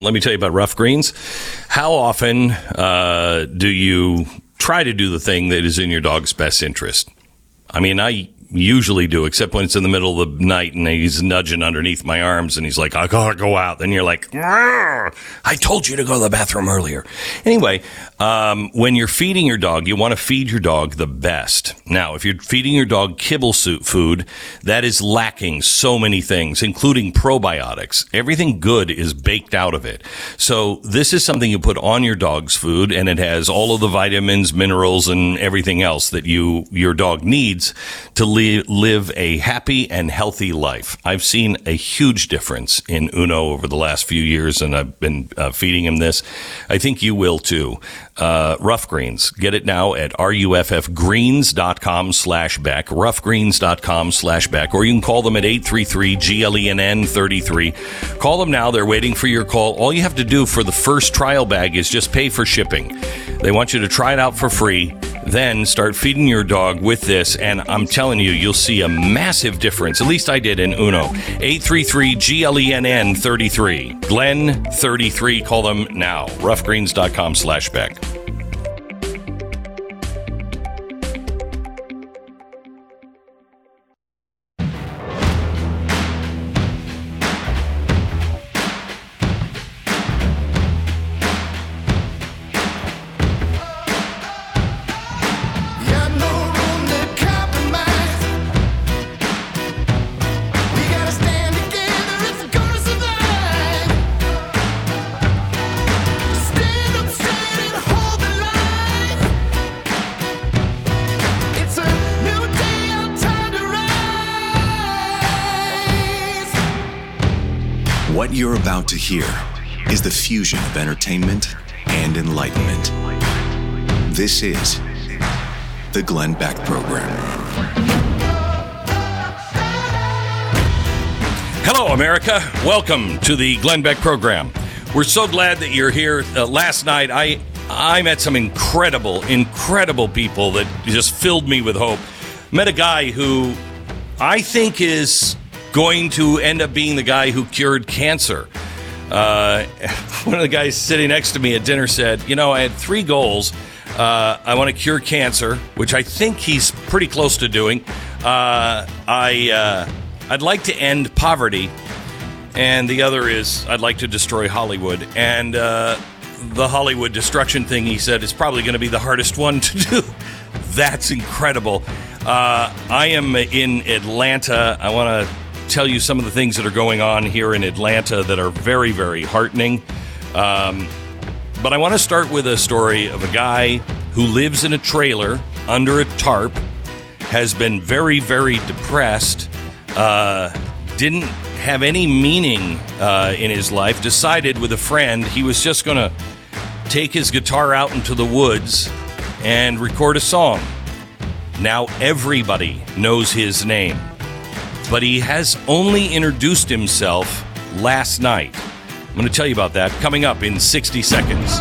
Let me tell you about ruff greens. How often uh, do you try to do the thing that is in your dog's best interest? I mean, I usually do, except when it's in the middle of the night and he's nudging underneath my arms and he's like, I gotta go out. Then you're like, I told you to go to the bathroom earlier. Anyway, um, when you're feeding your dog, you want to feed your dog the best. Now, if you're feeding your dog kibble soup food, that is lacking so many things, including probiotics. Everything good is baked out of it. So this is something you put on your dog's food and it has all of the vitamins, minerals, and everything else that you, your dog needs to live, live a happy and healthy life. I've seen a huge difference in Uno over the last few years and I've been uh, feeding him this. I think you will too uh, Ruff Greens. Get it now at ruffgreens.com slash Beck, ruffgreens.com slash Beck, or you can call them at 833-GLENN33. Call them now. They're waiting for your call. All you have to do for the first trial bag is just pay for shipping. They want you to try it out for free, then start feeding your dog with this, and I'm telling you, you'll see a massive difference. At least I did in Uno. 833-GLENN33. Glenn 33. Call them now. ruffgreens.com slash Beck. To hear is the fusion of entertainment and enlightenment. This is the Glenn Beck Program. Hello, America. Welcome to the Glenn Beck program. We're so glad that you're here. Uh, last night, I I met some incredible, incredible people that just filled me with hope. Met a guy who I think is going to end up being the guy who cured cancer. Uh, one of the guys sitting next to me at dinner said, "You know, I had three goals. Uh, I want to cure cancer, which I think he's pretty close to doing. Uh, I uh, I'd like to end poverty, and the other is I'd like to destroy Hollywood. And uh, the Hollywood destruction thing, he said, is probably going to be the hardest one to do. That's incredible. Uh, I am in Atlanta. I want to tell you some of the things that are going on here in Atlanta that are very, very heartening. Um, but I want to start with a story of a guy who lives in a trailer under a tarp, has been very, very depressed, uh, didn't have any meaning uh, in his life, decided with a friend he was just going to take his guitar out into the woods and record a song. Now everybody knows his name, but he has only introduced himself last night. I'm going to tell you about that coming up in 60 seconds.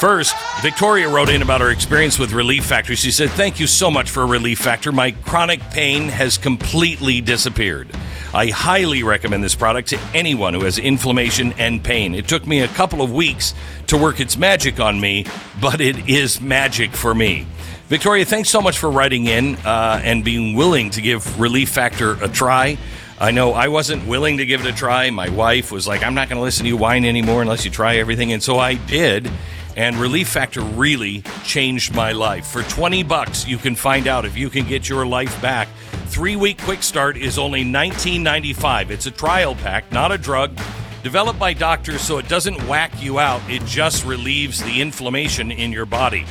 First, Victoria wrote in about her experience with Relief Factor. She said, Thank you so much for Relief Factor. My chronic pain has completely disappeared. I highly recommend this product to anyone who has inflammation and pain. It took me a couple of weeks to work its magic on me, but it is magic for me. Victoria, thanks so much for writing in uh, and being willing to give Relief Factor a try. I know I wasn't willing to give it a try. My wife was like, I'm not going to listen to you whine anymore unless you try everything. And so I did. And Relief Factor really changed my life. For 20 bucks, you can find out if you can get your life back. Three week quick start is only $19.95. It's a trial pack, not a drug. Developed by doctors so it doesn't whack you out, it just relieves the inflammation in your body.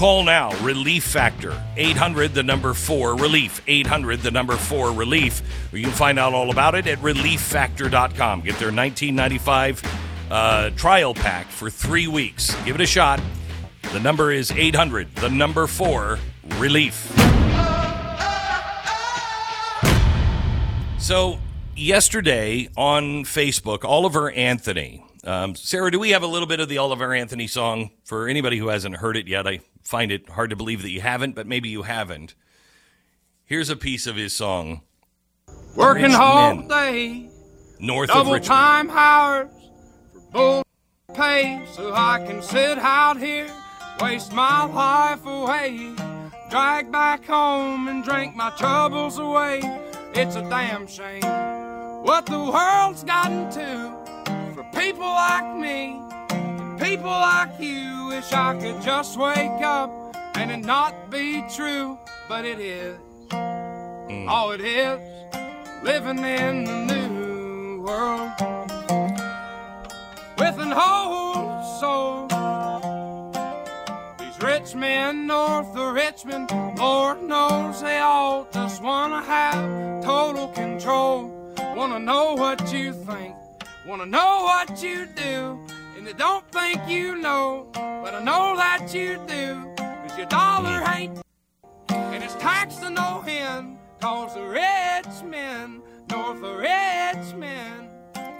Call now, Relief Factor, 800 the number 4 Relief, 800 the number 4 Relief. You can find out all about it at relieffactor.com. Get their 1995 uh, trial pack for three weeks. Give it a shot. The number is 800 the number 4 Relief. So, yesterday on Facebook, Oliver Anthony. Um, Sarah, do we have a little bit of the Oliver Anthony song for anybody who hasn't heard it yet? I find it hard to believe that you haven't, but maybe you haven't. Here's a piece of his song, Working all day, North of double Richmond. time hours for bull pay so I can sit out here, waste my life away, drag back home and drink my troubles away. It's a damn shame what the world's gotten to for people like me people like you. Wish I could just wake up and it not be true, but it is. Mm. Oh, it is living in the new world with an whole soul. These rich men north of Richmond, Lord knows they all just wanna have total control. Wanna know what you think, wanna know what you do, and they don't think you know, but I know that you do, cause your dollar ain't and it's taxed to no end, cause the rich men north of Richmond.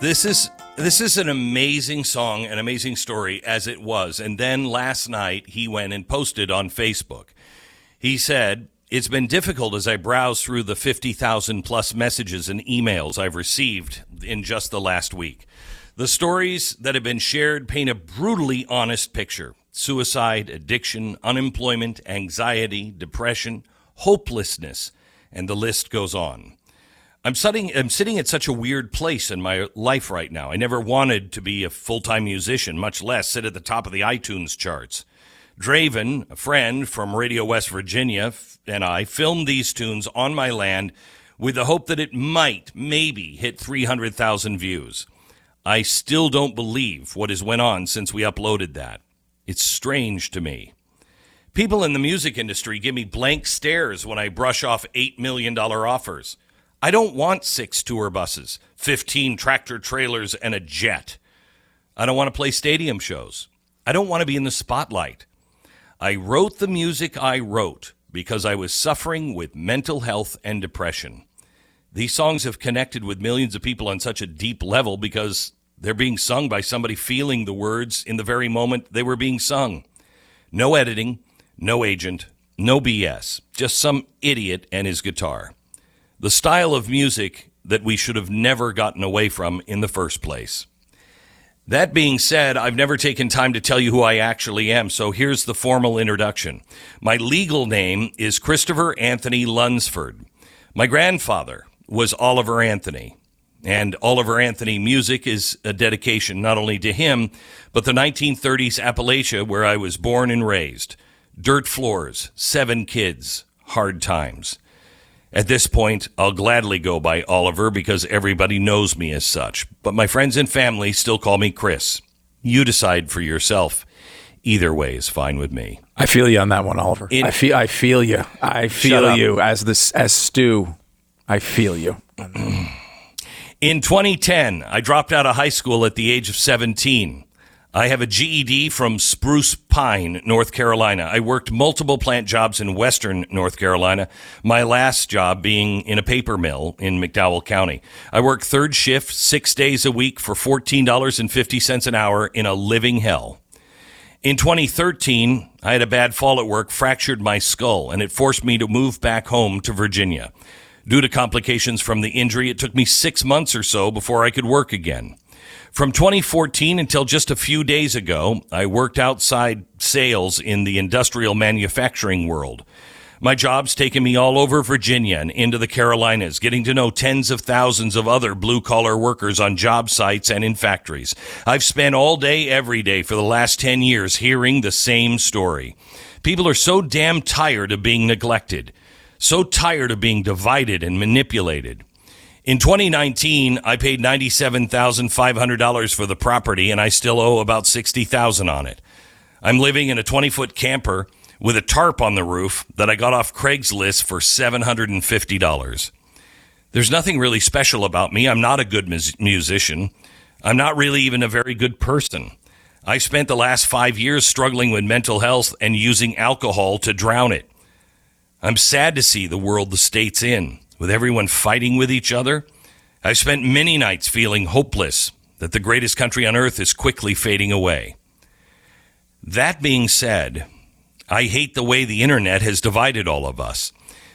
This is this is an amazing song, an amazing story as it was. And then last night he went and posted on Facebook. He said, "It's been difficult as I browse through the 50,000 plus messages and emails I've received in just the last week. The stories that have been shared paint a brutally honest picture. Suicide, addiction, unemployment, anxiety, depression, hopelessness, and the list goes on." I'm sitting, I'm sitting at such a weird place in my life right now. I never wanted to be a full time musician, much less sit at the top of the iTunes charts. Draven, a friend from Radio West Virginia, and I filmed these tunes on my land with the hope that it might, maybe, hit 300,000 views. I still don't believe what has went on since we uploaded that. It's strange to me. People in the music industry give me blank stares when I brush off $8 million offers. I don't want six tour buses, 15 tractor trailers, and a jet. I don't want to play stadium shows. I don't want to be in the spotlight. I wrote the music I wrote because I was suffering with mental health and depression. These songs have connected with millions of people on such a deep level because they're being sung by somebody feeling the words in the very moment they were being sung. No editing, no agent, no BS, just some idiot and his guitar. The style of music that we should have never gotten away from in the first place. That being said, I've never taken time to tell you who I actually am, so here's the formal introduction. My legal name is Christopher Anthony Lunsford. My grandfather was Oliver Anthony, and Oliver Anthony music is a dedication not only to him, but the 1930s Appalachia where I was born and raised. Dirt floors, seven kids, hard times. At this point, I'll gladly go by Oliver because everybody knows me as such, but my friends and family still call me Chris. You decide for yourself. Either way is fine with me. I feel you on that one, Oliver. I feel. I feel you. I feel you as this as Stu. I feel you. In 2010, I dropped out of high school at the age of 17. I have a GED from Spruce Pine, North Carolina. I worked multiple plant jobs in western North Carolina, my last job being in a paper mill in McDowell County. I worked third shift six days a week for $14.50 an hour in a living hell. In 2013, I had a bad fall at work, fractured my skull, and it forced me to move back home to Virginia. Due to complications from the injury, it took me six months or so before I could work again. From 2014 until just a few days ago, I worked outside sales in the industrial manufacturing world. My job's taken me all over Virginia and into the Carolinas, getting to know tens of thousands of other blue collar workers on job sites and in factories. I've spent all day, every day for the last 10 years hearing the same story. People are so damn tired of being neglected, so tired of being divided and manipulated. In 2019, I paid $97,500 for the property and I still owe about 60,000 on it. I'm living in a 20 foot camper with a tarp on the roof that I got off Craigslist for $750. There's nothing really special about me. I'm not a good mus- musician. I'm not really even a very good person. I spent the last five years struggling with mental health and using alcohol to drown it. I'm sad to see the world the state's in, with everyone fighting with each other. I've spent many nights feeling hopeless that the greatest country on earth is quickly fading away. That being said, I hate the way the internet has divided all of us.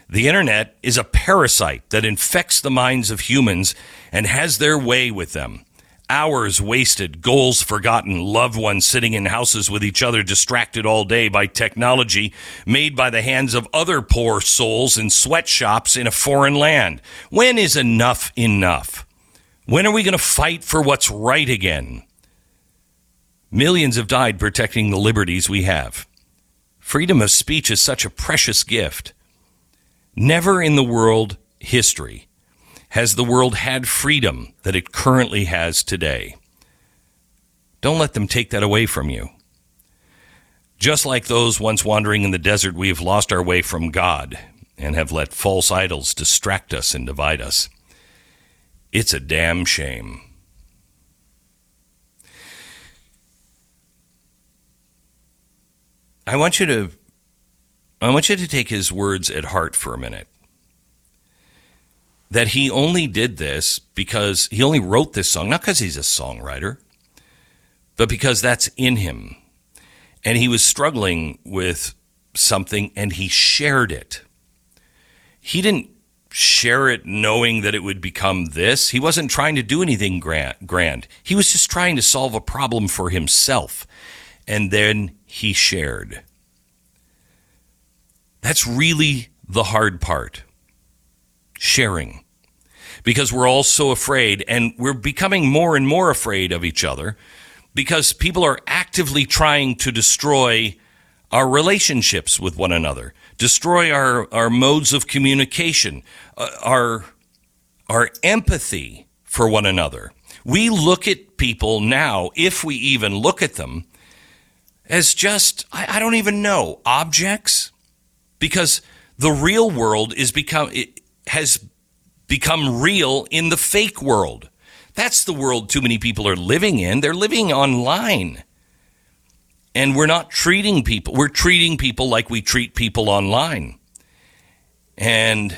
The internet is a parasite that infects the minds of humans and has their way with them. Hours wasted, goals forgotten, loved ones sitting in houses with each other, distracted all day by technology made by the hands of other poor souls in sweatshops in a foreign land. When is enough enough? When are we going to fight for what's right again? Millions have died protecting the liberties we have. Freedom of speech is such a precious gift. Never in the world history has the world had freedom that it currently has today. Don't let them take that away from you. Just like those once wandering in the desert, we have lost our way from God and have let false idols distract us and divide us. It's a damn shame. I want you to I want you to take his words at heart for a minute. That he only did this because he only wrote this song, not because he's a songwriter, but because that's in him. And he was struggling with something and he shared it. He didn't share it knowing that it would become this. He wasn't trying to do anything grand. He was just trying to solve a problem for himself. And then he shared. That's really the hard part sharing. Because we're all so afraid, and we're becoming more and more afraid of each other because people are actively trying to destroy our relationships with one another, destroy our, our modes of communication, uh, our, our empathy for one another. We look at people now, if we even look at them, as just, I, I don't even know, objects? Because the real world is become, has become real in the fake world. That's the world too many people are living in. They're living online. And we're not treating people, we're treating people like we treat people online. And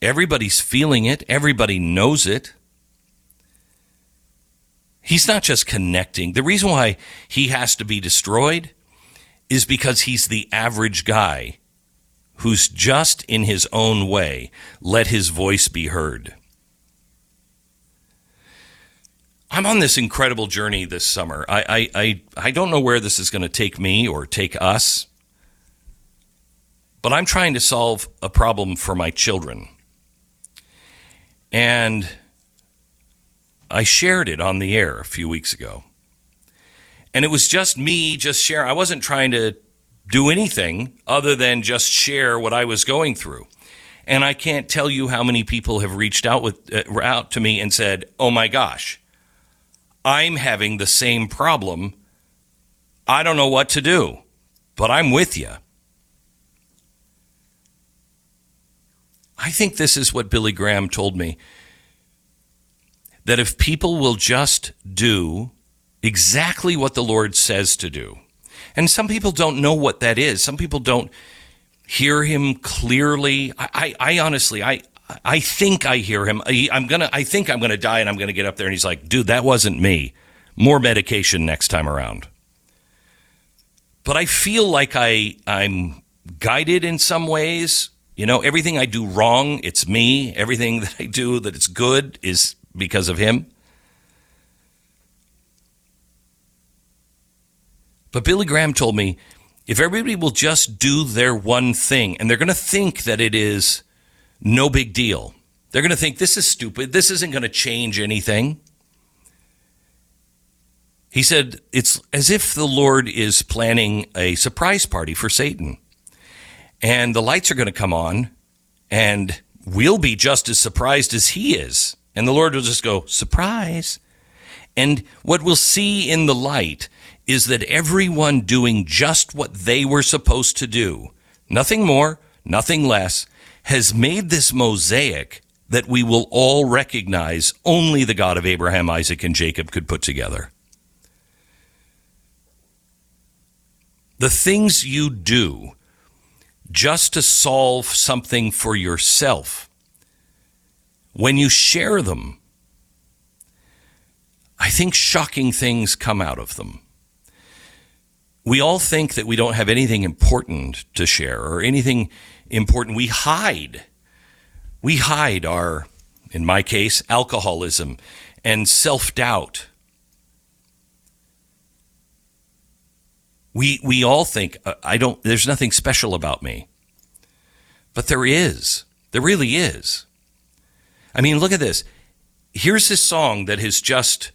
everybody's feeling it, everybody knows it. He's not just connecting. The reason why he has to be destroyed is because he's the average guy who's just in his own way let his voice be heard. I'm on this incredible journey this summer. I, I, I, I don't know where this is going to take me or take us, but I'm trying to solve a problem for my children. And I shared it on the air a few weeks ago. And it was just me just sharing. I wasn't trying to do anything other than just share what I was going through. And I can't tell you how many people have reached out with uh, out to me and said, "Oh my gosh, I'm having the same problem. I don't know what to do, but I'm with you." I think this is what Billy Graham told me that if people will just do exactly what the Lord says to do, and some people don't know what that is, some people don't hear Him clearly. I, I, I honestly, I, I think I hear Him. I, I'm gonna, I think I'm gonna die, and I'm gonna get up there, and He's like, "Dude, that wasn't me. More medication next time around." But I feel like I, I'm guided in some ways. You know, everything I do wrong, it's me. Everything that I do that it's good is because of him. But Billy Graham told me if everybody will just do their one thing, and they're going to think that it is no big deal, they're going to think this is stupid, this isn't going to change anything. He said it's as if the Lord is planning a surprise party for Satan. And the lights are going to come on, and we'll be just as surprised as he is. And the Lord will just go, surprise. And what we'll see in the light is that everyone doing just what they were supposed to do, nothing more, nothing less, has made this mosaic that we will all recognize only the God of Abraham, Isaac, and Jacob could put together. The things you do just to solve something for yourself, when you share them, I think shocking things come out of them we all think that we don't have anything important to share or anything important. We hide. We hide our, in my case, alcoholism and self doubt. We, we all think, uh, I don't, there's nothing special about me. But there is. There really is. I mean, look at this. Here's this song that has just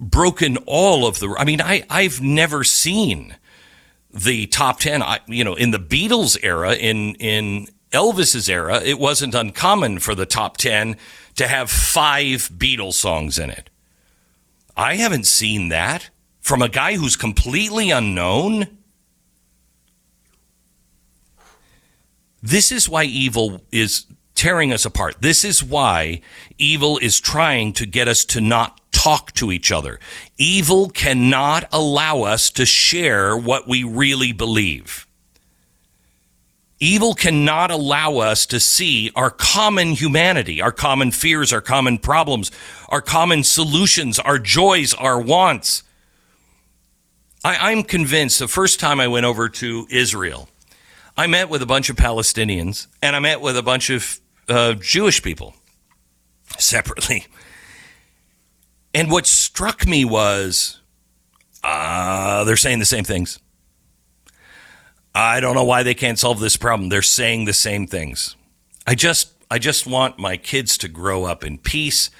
broken all of the. I mean, I I've never seen the top ten. I, you know, in the Beatles era, in in Elvis's era, it wasn't uncommon for the top ten to have five Beatles songs in it. I haven't seen that from a guy who's completely unknown. This is why evil is tearing us apart. This is why evil is trying to get us to not talk to each other. Evil cannot allow us to share what we really believe. Evil cannot allow us to see our common humanity, our common fears, our common problems, our common solutions, our joys, our wants. I, I'm convinced the first time I went over to Israel, I met with a bunch of Palestinians and I met with a bunch of uh, Jewish people separately. And what struck me was uh, they're saying the same things. I don't know why they can't solve this problem. They're saying the same things. I just I just want my kids to grow up in peace.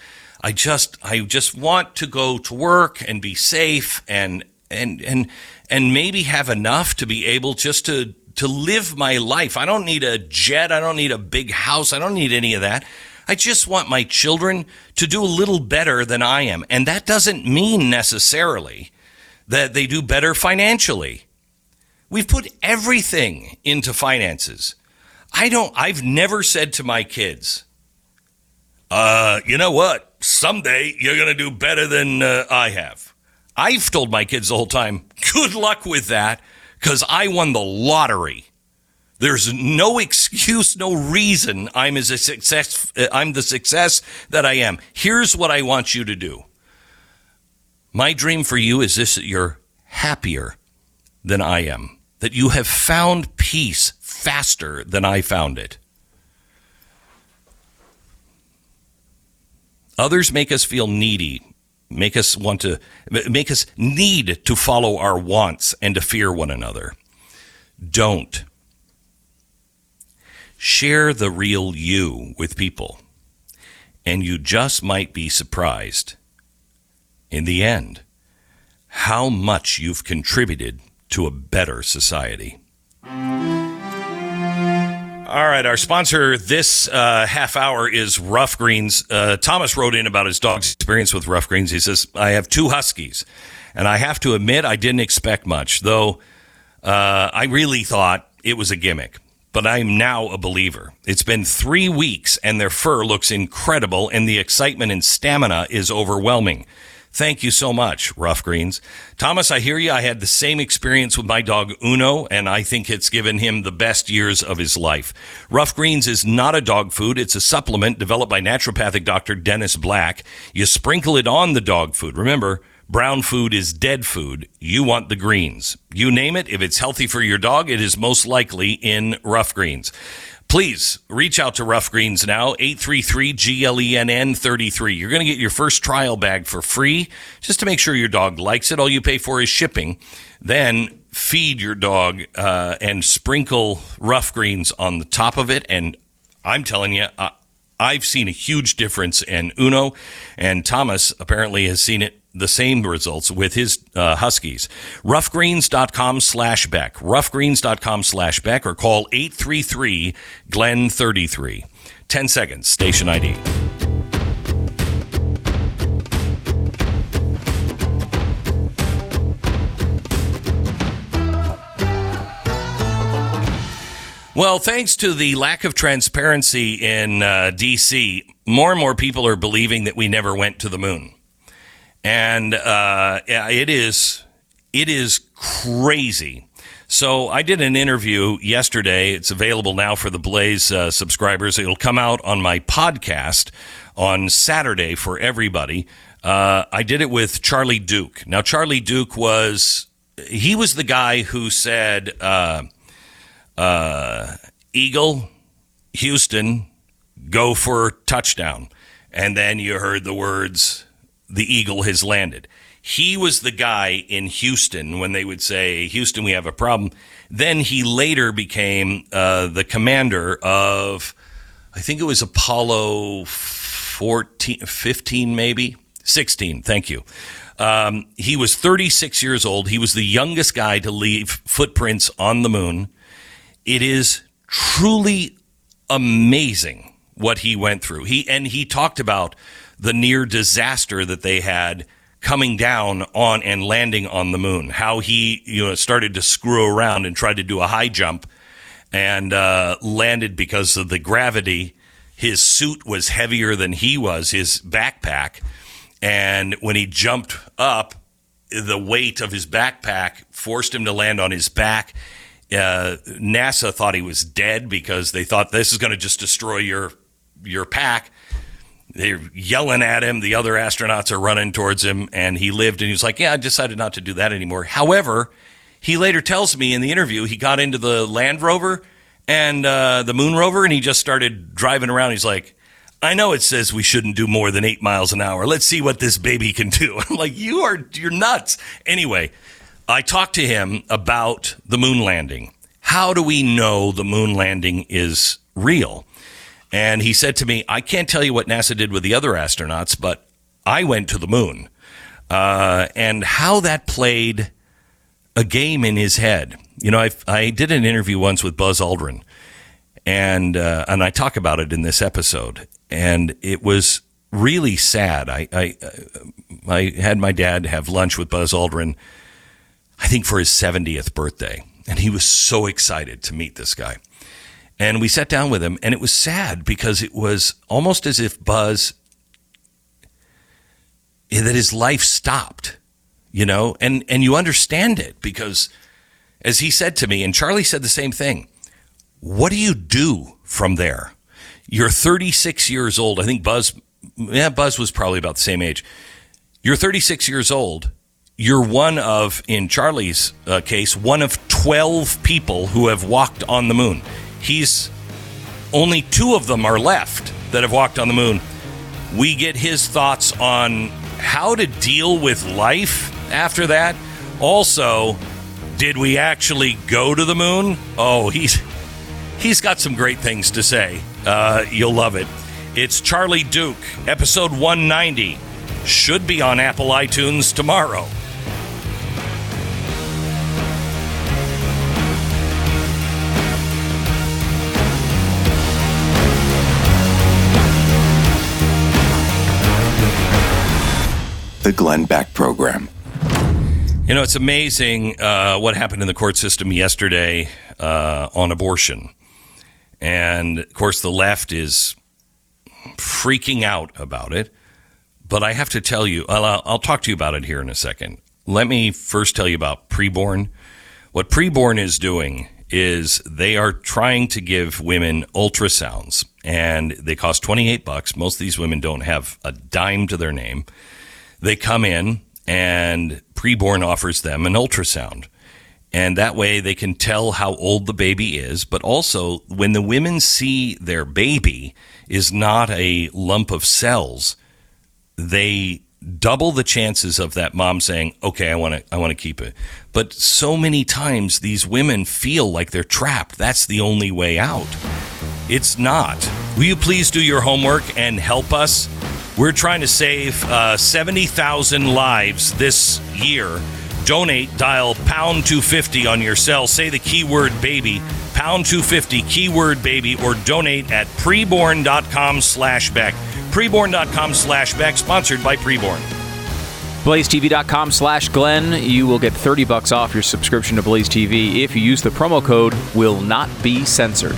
I just I just want to go to work and be safe and and and and maybe have enough to be able just to to live my life. I don't need a jet, I don't need a big house, I don't need any of that. I just want my children to do a little better than I am. And that doesn't mean necessarily that they do better financially. We've put everything into finances. I don't, I've never said to my kids, uh, you know what? Someday you're going to do better than uh, I have. I've told my kids the whole time, good luck with that, because I won the lottery. There's no excuse, no reason I'm as a success. I'm the success that I am. Here's what I want you to do. My dream for you is this: that you're happier than I am. That you have found peace faster than I found it. Others make us feel needy, make us want to, make us need to follow our wants and to fear one another. Don't. Share the real you with people, and you just might be surprised in the end how much you've contributed to a better society. All right, our sponsor this uh, half hour is Ruff Greens. Uh, Thomas wrote in about his dog's experience with Ruff Greens. He says, I have two Huskies, and I have to admit, I didn't expect much, though uh, I really thought it was a gimmick. But I'm now a believer. It's been three weeks, and their fur looks incredible, and the excitement and stamina is overwhelming. Thank you so much, Ruff Greens. Thomas, I hear you. I had the same experience with my dog Uno, and I think it's given him the best years of his life. Ruff Greens is not a dog food. It's a supplement developed by naturopathic Dr. Dennis Black. You sprinkle it on the dog food. Remember, brown food is dead food. You want the greens. You name it. If it's healthy for your dog, it is most likely in Ruff Greens. Please reach out to Ruff Greens now, 833 GLENN 33. You're going to get your first trial bag for free just to make sure your dog likes it. All you pay for is shipping. Then feed your dog uh, and sprinkle Ruff Greens on the top of it. And I'm telling you, I've seen a huge difference in Uno, and Thomas apparently has seen it the same results with his uh, Huskies. Ruffgreens.com slash Beck. Ruffgreens.com slash Beck or call 833 Glenn 33. 10 seconds, station ID. Well, thanks to the lack of transparency in uh, DC, more and more people are believing that we never went to the moon, and uh, it is it is crazy. So I did an interview yesterday. It's available now for the Blaze uh, subscribers. It'll come out on my podcast on Saturday for everybody. Uh, I did it with Charlie Duke. Now, Charlie Duke was he was the guy who said. Uh, uh, Eagle, Houston, go for touchdown. And then you heard the words, the Eagle has landed. He was the guy in Houston when they would say, Houston, we have a problem. Then he later became uh, the commander of, I think it was Apollo 14, 15, maybe 16. Thank you. Um, he was 36 years old. He was the youngest guy to leave footprints on the moon. It is truly amazing what he went through. He and he talked about the near disaster that they had coming down on and landing on the moon. How he you know started to screw around and tried to do a high jump and uh, landed because of the gravity. His suit was heavier than he was, his backpack. And when he jumped up, the weight of his backpack forced him to land on his back. Uh, NASA thought he was dead because they thought this is going to just destroy your your pack. They're yelling at him. The other astronauts are running towards him, and he lived. And he was like, "Yeah, I decided not to do that anymore." However, he later tells me in the interview he got into the Land Rover and uh, the Moon Rover, and he just started driving around. He's like, "I know it says we shouldn't do more than eight miles an hour. Let's see what this baby can do." I'm like, "You are you're nuts." Anyway, I talked to him about the moon landing. How do we know the moon landing is real? And he said to me, I can't tell you what NASA did with the other astronauts, but I went to the moon. Uh, and how that played a game in his head. You know, I, I did an interview once with Buzz Aldrin, and uh, and I talk about it in this episode, and it was really sad. I I, I had my dad have lunch with Buzz Aldrin, I think for his 70th birthday, and he was so excited to meet this guy. And we sat down with him, and it was sad because it was almost as if Buzz, that his life stopped, you know, and, and you understand it because, as he said to me, and Charlie said the same thing, what do you do from there? You're 36 years old. I think Buzz, yeah, Buzz was probably about the same age. You're 36 years old. You're one of, in Charlie's uh, case, one of 12 people who have walked on the moon. He's only two of them are left that have walked on the moon. We get his thoughts on how to deal with life after that. Also, did we actually go to the moon? Oh, he's he's got some great things to say. Uh, you'll love it. It's Charlie Duke, episode 190. Should be on Apple iTunes tomorrow. The Glenn Beck Program. You know, it's amazing uh, what happened in the court system yesterday uh, on abortion. And of course, the left is freaking out about it. But I have to tell you, I'll, I'll talk to you about it here in a second. Let me first tell you about preborn. What preborn is doing is they are trying to give women ultrasounds, and they cost 28 bucks. Most of these women don't have a dime to their name. They come in, and preborn offers them an ultrasound. And that way they can tell how old the baby is. But also, when the women see their baby is not a lump of cells, they double the chances of that mom saying, "Okay, I want to I want to keep it." But so many times these women feel like they're trapped. That's the only way out. It's not. Will you please do your homework and help us? We're trying to save uh, 70,000 lives this year. Donate, dial pound 250 on your cell. Say the keyword baby, pound 250, keyword baby, or donate at preborn.com slash Beck. Preborn.com slash Beck, sponsored by Preborn. BlazeTV.com slash Glenn. You will get 30 bucks off your subscription to Blaze TV if you use the promo code will not be censored.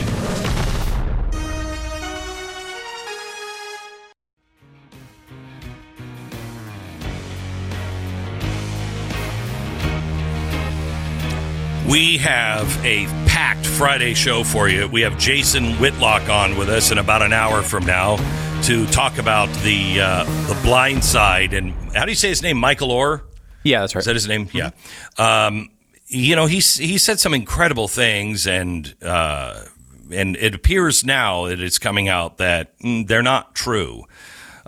We have a packed Friday show for you. We have Jason Whitlock on with us in about an hour from now to talk about the uh, the blind side and how do you say his name? Michael Oher? Yeah, that's right. Is that his name? Yeah. Um, you know, he's he said some incredible things, and uh, and it appears now that it's coming out that mm, they're not true.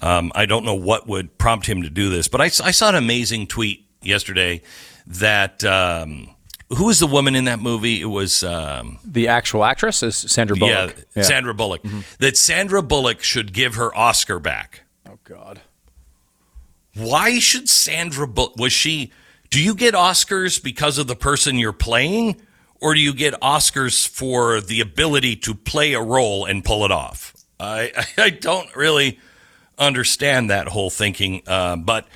Um, I don't know what would prompt him to do this, but I saw an amazing tweet yesterday that um, who was the woman in that movie? It was um, The actual actress is Sandra Bullock. yeah, Sandra Bullock. That Sandra Bullock should give her Oscar back. Oh God. Why should Sandra Bullock? Was she? Do you get Oscars because of the person you're playing, or do you get Oscars for the ability to play a role and pull it off? I I don't really understand that whole thinking, uh, but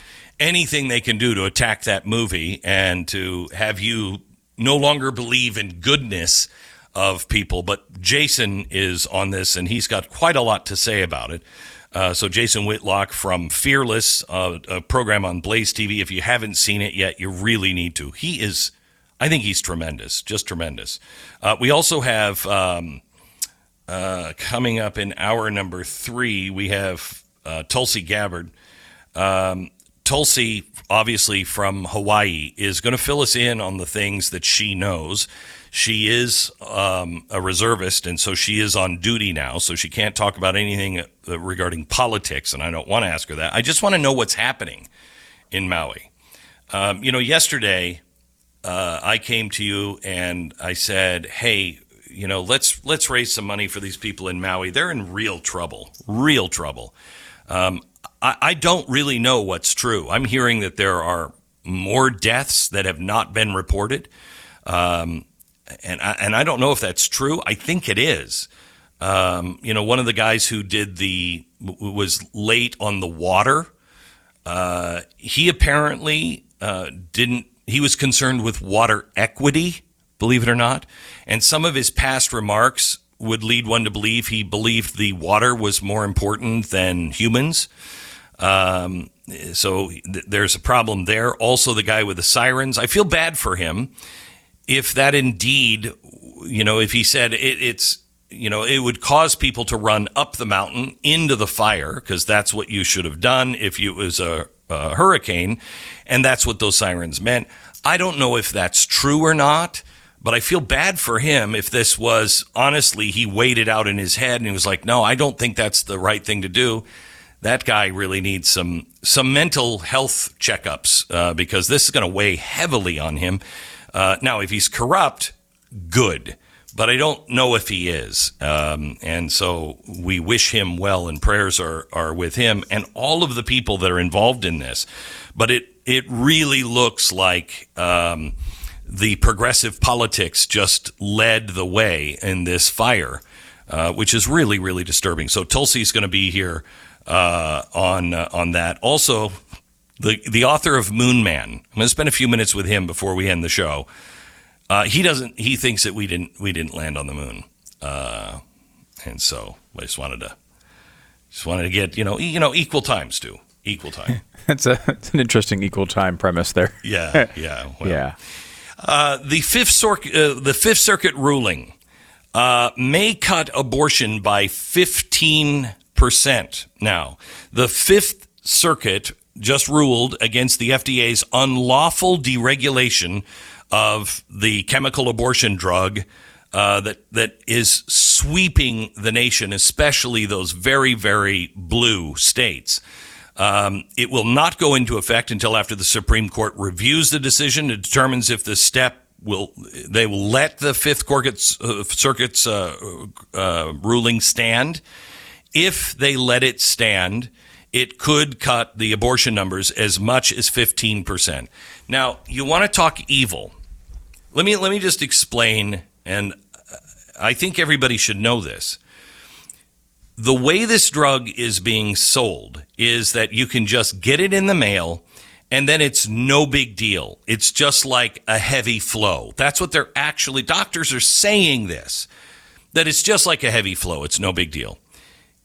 anything they can do to attack that movie and to have you no longer believe in goodness of people. But Jason is on this, and he's got quite a lot to say about it. Uh, so Jason Whitlock from Fearless, uh, a program on Blaze TV. If you haven't seen it yet, you really need to. He is, I think he's tremendous, just tremendous. Uh, we also have um, uh, coming up in hour number three, we have uh, Tulsi Gabbard. Um, Tulsi, obviously from Hawaii, is going to fill us in on the things that she knows. She is um, a reservist, and so she is on duty now, so she can't talk about anything uh, regarding politics, and I don't want to ask her that. I just want to know what's happening in Maui. Um, you know, yesterday uh, I came to you and I said, "Hey, you know, let's let's raise some money for these people in Maui. They're in real trouble, real trouble." Um, I, I don't really know what's true. I'm hearing that there are more deaths that have not been reported, um, and I, and I don't know if that's true. I think it is. Um, you know, one of the guys who did the was late on the water. Uh, he apparently uh, didn't. He was concerned with water equity, believe it or not, and some of his past remarks would lead one to believe he believed the water was more important than humans. Um, so th- there's a problem there. Also, the guy with the sirens. I feel bad for him if that indeed, you know, if he said it, it's, you know, it would cause people to run up the mountain into the fire because that's what you should have done if it was a, a hurricane, and that's what those sirens meant. I don't know if that's true or not, but I feel bad for him if this was honestly he weighed it out in his head and he was like, "No, I don't think that's the right thing to do." That guy really needs some some mental health checkups uh, because this is going to weigh heavily on him. Uh, now, if he's corrupt, good, but I don't know if he is. Um, and so we wish him well, and prayers are are with him and all of the people that are involved in this. But it it really looks like. Um, the progressive politics just led the way in this fire, uh, which is really, really disturbing. So Tulsi's going to be here uh, on uh, on that. Also, the the author of Moon Man. I'm going to spend a few minutes with him before we end the show. Uh, he doesn't. He thinks that we didn't we didn't land on the moon, uh, and so I just wanted to just wanted to get you know e- you know equal times too equal time. That's a that's an interesting equal time premise there. Yeah, yeah, well, yeah. Uh, the fifth circuit, uh, the Fifth Circuit ruling uh, may cut abortion by fifteen percent. Now, the Fifth Circuit just ruled against the FDA's unlawful deregulation of the chemical abortion drug uh, that that is sweeping the nation, especially those very very blue states. Um, it will not go into effect until after the Supreme Court reviews the decision and determines if the step will they will let the Fifth Circuit's, uh, Circuit's uh, uh, ruling stand. If they let it stand, it could cut the abortion numbers as much as fifteen percent. Now, you want to talk evil? Let me let me just explain, and uh, I think everybody should know this the way this drug is being sold is that you can just get it in the mail and then it's no big deal. It's just like a heavy flow. That's what they're actually, doctors are saying this, that it's just like a heavy flow. It's no big deal.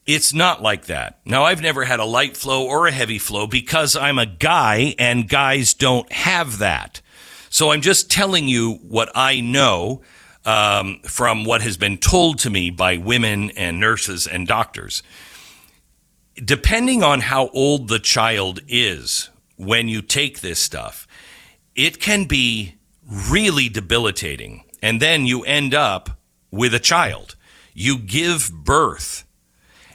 It's not like that. Now, I've never had a light flow or a heavy flow because I'm a guy and guys don't have that. So I'm just telling you what I know um, from what has been told to me by women and nurses and doctors. Depending on how old the child is when you take this stuff, it can be really debilitating. And then you end up with a child. You give birth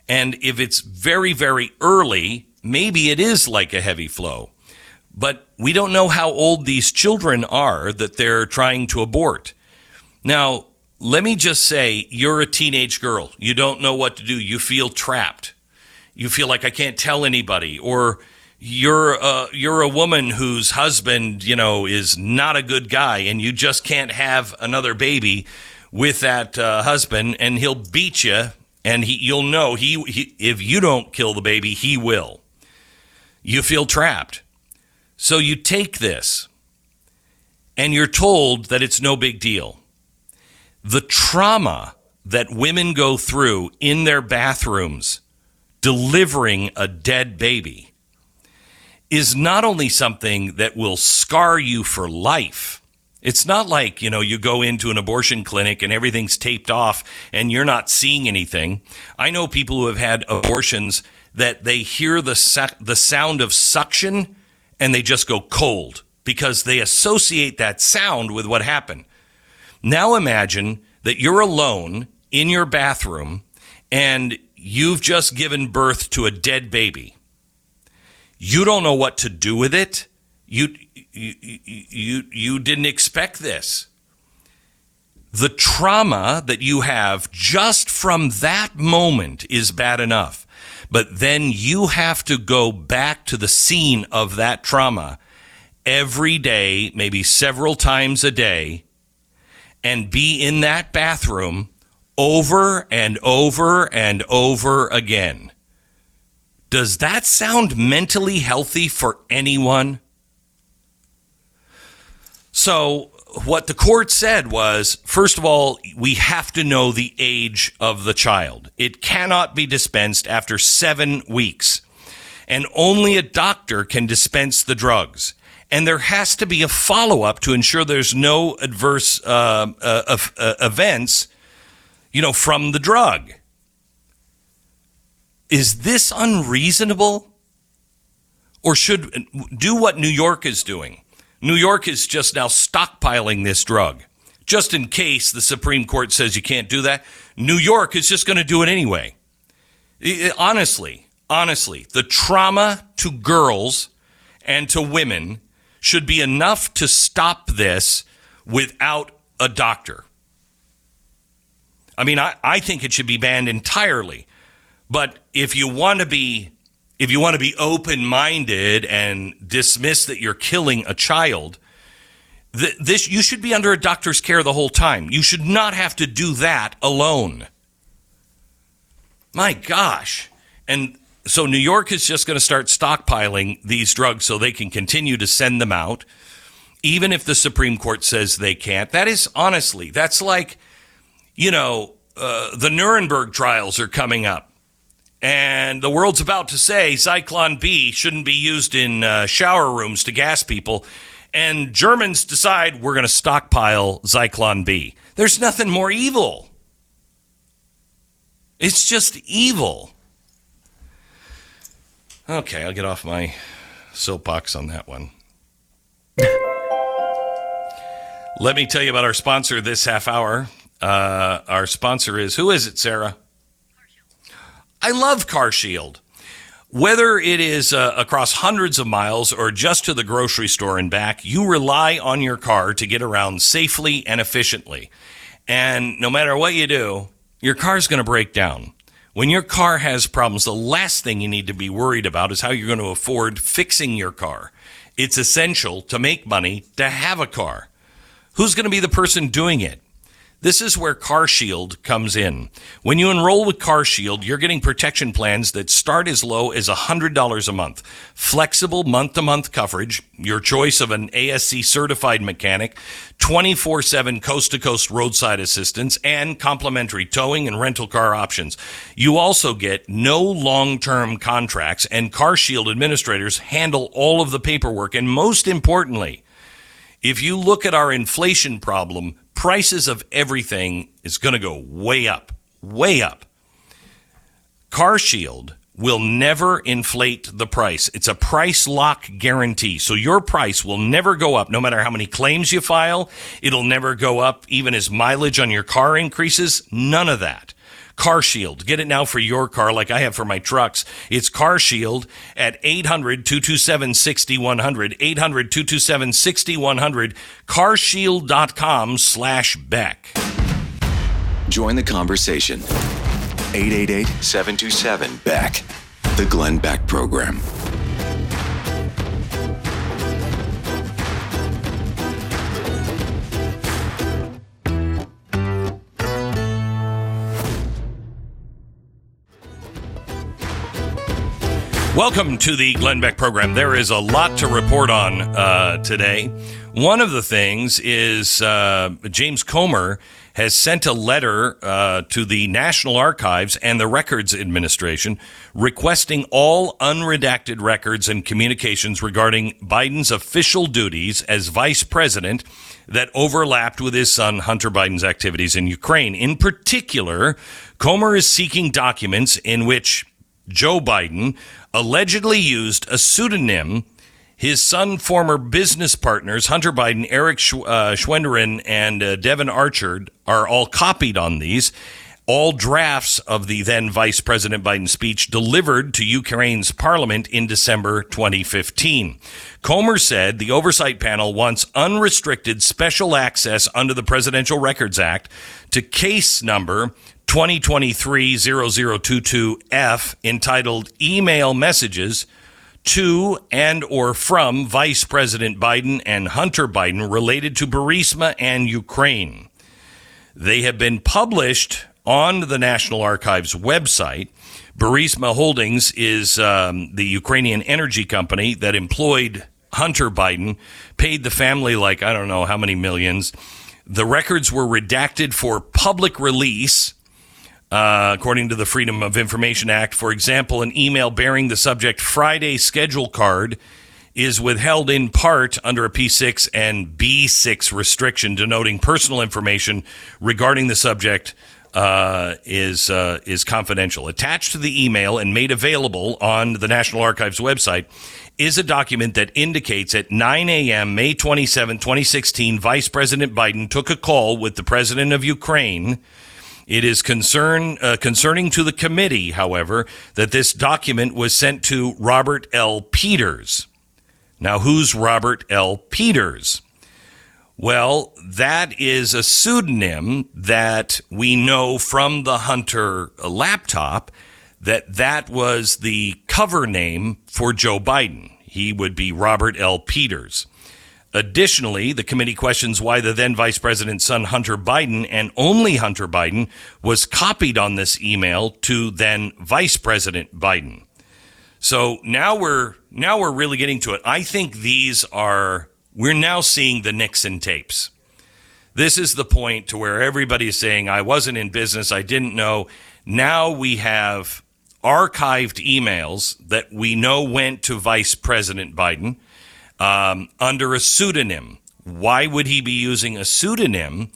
And if it's very, very early, maybe it is like a heavy flow. But we don't know how old these children are that they're trying to abort. Now, let me just say you're a teenage girl. You don't know what to do. You feel trapped. You feel like I can't tell anybody or you're a, you're a woman whose husband, you know, is not a good guy and you just can't have another baby with that uh, husband and he'll beat you and he, you'll know he, he if you don't kill the baby, he will. You feel trapped. So you take this and you're told that it's no big deal. The trauma that women go through in their bathrooms delivering a dead baby is not only something that will scar you for life. It's not like, you know, you go into an abortion clinic and everything's taped off and you're not seeing anything. I know people who have had abortions that they hear the sa- the sound of suction and they just go cold because they associate that sound with what happened. Now imagine that you're alone in your bathroom and you've just given birth to a dead baby. You don't know what to do with it. You you you didn't expect this. The trauma that you have just from that moment is bad enough. But then you have to go back to the scene of that trauma every day, maybe several times a day, and be in that bathroom over and over and over again. Does that sound mentally healthy for anyone? So, what the court said was first of all, we have to know the age of the child. It cannot be dispensed after seven weeks. And only a doctor can dispense the drugs. And there has to be a follow up to ensure there's no adverse uh, uh, uh, events, you know, from the drug. Is this unreasonable? Or should do what New York is doing? New York is just now stockpiling this drug. Just in case the Supreme Court says you can't do that, New York is just going to do it anyway. I- honestly, honestly, the trauma to girls and to women should be enough to stop this without a doctor. I mean, I, I think it should be banned entirely. But if you want to be if you want to be open minded and dismiss that you're killing a child, th- this you should be under a doctor's care the whole time. You should not have to do that alone. My gosh. And so New York is just going to start stockpiling these drugs so they can continue to send them out, even if the Supreme Court says they can't. That is honestly, that's like, you know, uh, the Nuremberg trials are coming up and the world's about to say Zyklon B shouldn't be used in uh, shower rooms to gas people, and Germans decide we're going to stockpile Zyklon B. There's nothing more evil. It's just evil. Okay, I'll get off my soapbox on that one. Let me tell you about our sponsor this half hour. Uh, our sponsor is who is it, Sarah? I love Car Shield. Whether it is uh, across hundreds of miles or just to the grocery store and back, you rely on your car to get around safely and efficiently. And no matter what you do, your car's going to break down. When your car has problems, the last thing you need to be worried about is how you're going to afford fixing your car. It's essential to make money to have a car. Who's going to be the person doing it? This is where CarShield comes in. When you enroll with CarShield, you're getting protection plans that start as low as $100 a month. Flexible month to month coverage, your choice of an ASE certified mechanic, 24 7 coast to coast roadside assistance, and complimentary towing and rental car options. You also get no long term contracts, and CarShield administrators handle all of the paperwork. And most importantly, if you look at our inflation problem, prices of everything is going to go way up, way up. CarShield will never inflate the price. It's a price lock guarantee. So your price will never go up no matter how many claims you file. It'll never go up even as mileage on your car increases. None of that. Car Shield. Get it now for your car, like I have for my trucks. It's Car Shield at 800 227 6100. 800 227 6100. Carshield.com slash Beck. Join the conversation. 888 727 Beck. The Glenn Beck Program. Welcome to the Glenn Beck program. There is a lot to report on uh, today. One of the things is uh, James Comer has sent a letter uh, to the National Archives and the Records Administration requesting all unredacted records and communications regarding Biden's official duties as vice president that overlapped with his son Hunter Biden's activities in Ukraine. In particular, Comer is seeking documents in which Joe Biden allegedly used a pseudonym. His son, former business partners, Hunter Biden, Eric Sch- uh, Schwenderin, and uh, Devon Archer, are all copied on these. All drafts of the then Vice President Biden speech delivered to Ukraine's parliament in December 2015. Comer said the oversight panel wants unrestricted special access under the Presidential Records Act to case number 2023-0022F entitled Email Messages to and or from Vice President Biden and Hunter Biden related to Burisma and Ukraine. They have been published on the National Archives website. Burisma Holdings is um, the Ukrainian energy company that employed Hunter Biden, paid the family like, I don't know how many millions. The records were redacted for public release uh, according to the Freedom of Information Act. For example, an email bearing the subject Friday schedule card is withheld in part under a P6 and B6 restriction denoting personal information regarding the subject uh, is uh, is confidential. Attached to the email and made available on the National Archives website is a document that indicates at 9 a.m. May 27, 2016, Vice President Biden took a call with the President of Ukraine. It is concern uh, concerning to the committee, however, that this document was sent to Robert L. Peters. Now, who's Robert L. Peters? Well, that is a pseudonym that we know from the Hunter laptop that that was the cover name for Joe Biden. He would be Robert L. Peters. Additionally, the committee questions why the then Vice President's son, Hunter Biden, and only Hunter Biden, was copied on this email to then Vice President Biden. So now we're now we're really getting to it. I think these are we're now seeing the Nixon tapes. This is the point to where everybody is saying I wasn't in business, I didn't know. Now we have archived emails that we know went to Vice President Biden um, under a pseudonym. Why would he be using a pseudonym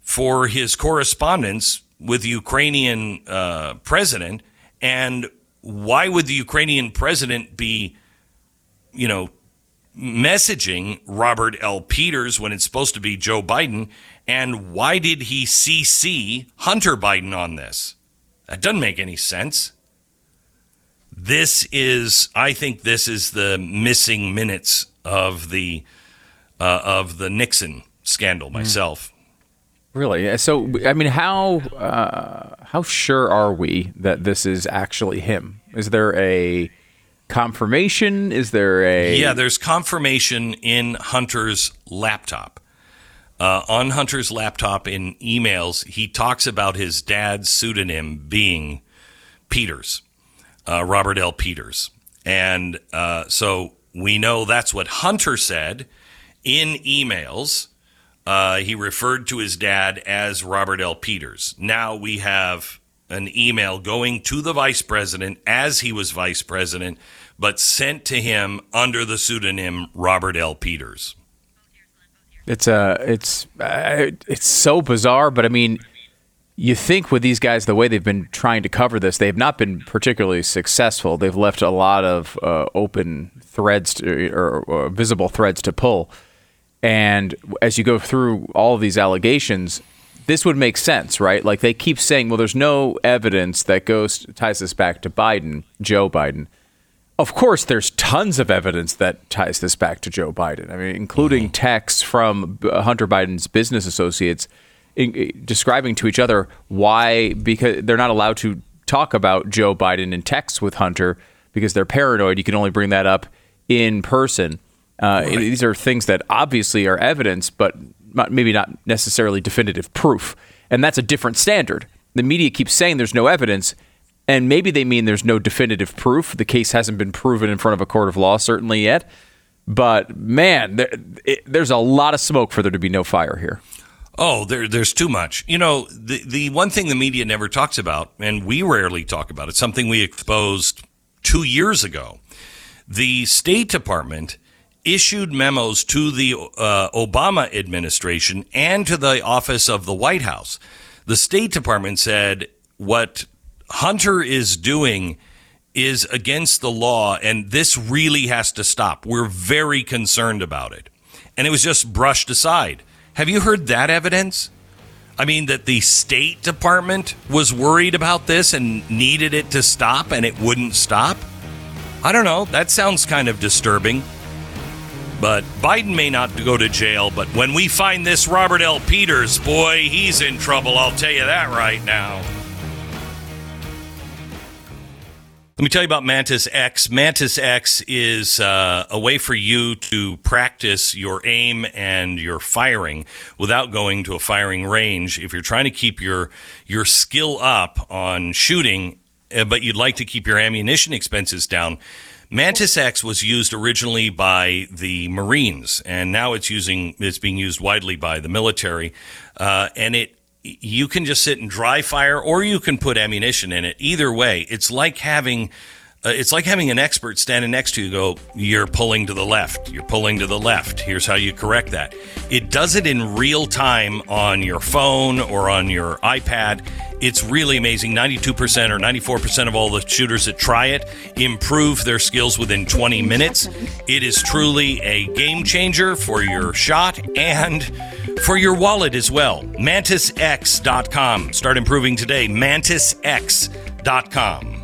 for his correspondence with the Ukrainian uh, president? And why would the Ukrainian president be, you know, messaging Robert L. Peters when it's supposed to be Joe Biden? And why did he CC Hunter Biden on this? That doesn't make any sense. This is, I think, this is the missing minutes of the uh, of the Nixon scandal. Myself, Really? So, I mean, how uh, how sure are we that this is actually him? Is there a confirmation? Is there a yeah. There's confirmation in Hunter's laptop. Uh, on Hunter's laptop in emails, he talks about his dad's pseudonym being Peters, uh, Robert L. Peters, and uh, so we know that's what Hunter said in emails. Uh, he referred to his dad as Robert L. Peters. Now we have an email going to the vice president as he was vice president, but sent to him under the pseudonym Robert L. Peters. It's uh, it's uh, it's so bizarre, but I mean, you think with these guys, the way they've been trying to cover this, they've not been particularly successful. They've left a lot of uh, open threads to, or, or uh, visible threads to pull. And as you go through all of these allegations, this would make sense, right? Like they keep saying, well, there's no evidence that goes ties this back to Biden, Joe Biden. Of course, there's tons of evidence that ties this back to Joe Biden. I mean, including mm-hmm. texts from uh, Hunter Biden's business associates in, in- describing to each other why because they're not allowed to talk about Joe Biden in texts with Hunter because they're paranoid. You can only bring that up in person. Uh, These are things that obviously are evidence, but not, maybe not necessarily definitive proof. And that's a different standard. The media keeps saying there's no evidence, and maybe they mean there's no definitive proof. The case hasn't been proven in front of a court of law, certainly yet. But man, there, it, there's a lot of smoke for there to be no fire here. Oh, there, there's too much. You know, the the one thing the media never talks about, and we rarely talk about, it's something we exposed two years ago. The State Department issued memos to the uh, Obama administration and to the office of the White House. The State Department said what Hunter is doing is against the law, and this really has to stop. We're very concerned about it. And it was just brushed aside. Have you heard that evidence? I mean, that the State Department was worried about this and needed it to stop, and it wouldn't stop? I don't know. That sounds kind of disturbing. But Biden may not go to jail, but when we find this Robert L. Peters, boy, he's in trouble. I'll tell you that right now. Let me tell you about Mantis X. Mantis X is uh, a way for you to practice your aim and your firing without going to a firing range. If you're trying to keep your your skill up on shooting, but you'd like to keep your ammunition expenses down, Mantis X was used originally by the Marines, and now it's using it's being used widely by the military, uh, and it you can just sit and dry fire or you can put ammunition in it. Either way it's like having uh, it's like having an expert standing next to you go you're pulling to the left you're pulling to the left here's how you correct that it does it in real time on your phone or on your ipad it's really amazing 92% or 94% of all the shooters that try it improve their skills within 20 minutes it is truly a game changer for your shot and for your wallet as well. MantisX.com. Start improving today. MantisX.com.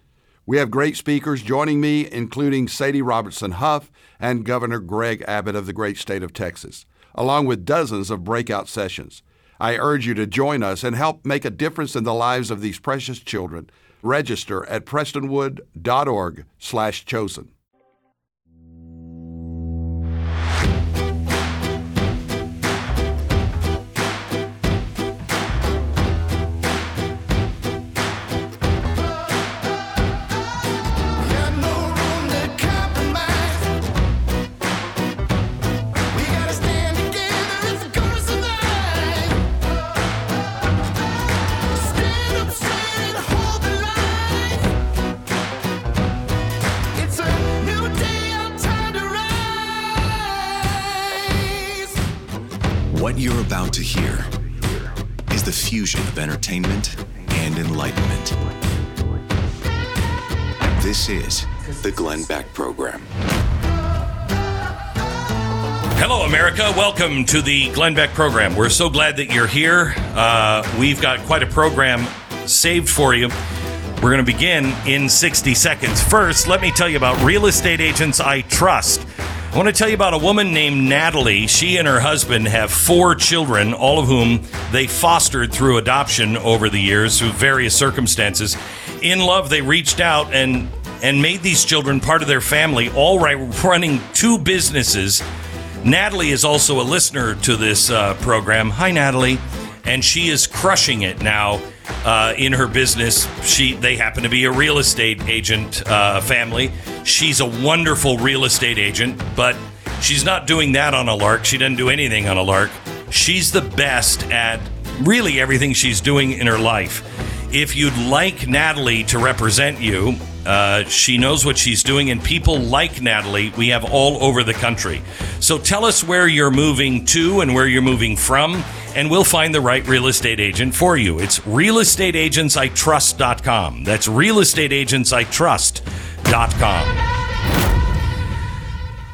We have great speakers joining me, including Sadie Robertson Huff and Governor Greg Abbott of the great state of Texas, along with dozens of breakout sessions. I urge you to join us and help make a difference in the lives of these precious children. Register at prestonwood.org/chosen. entertainment and enlightenment. This is the Glenn Beck Program. Hello, America. Welcome to the Glenn Beck program. We're so glad that you're here. Uh, we've got quite a program saved for you. We're going to begin in 60 seconds. First, let me tell you about real estate agents I trust. I want to tell you about a woman named Natalie. She and her husband have four children, all of whom they fostered through adoption over the years through various circumstances. In love, they reached out and and made these children part of their family, all right, running two businesses. Natalie is also a listener to this uh, program. Hi, Natalie, and she is crushing it now uh, in her business. She they happen to be a real estate agent uh, family. She's a wonderful real estate agent, but she's not doing that on a lark. She doesn't do anything on a lark. She's the best at really everything she's doing in her life. If you'd like Natalie to represent you, uh, she knows what she's doing, and people like Natalie we have all over the country. So tell us where you're moving to and where you're moving from, and we'll find the right real estate agent for you. It's realestateagentsitrust.com. That's realestateagentsitrust.com.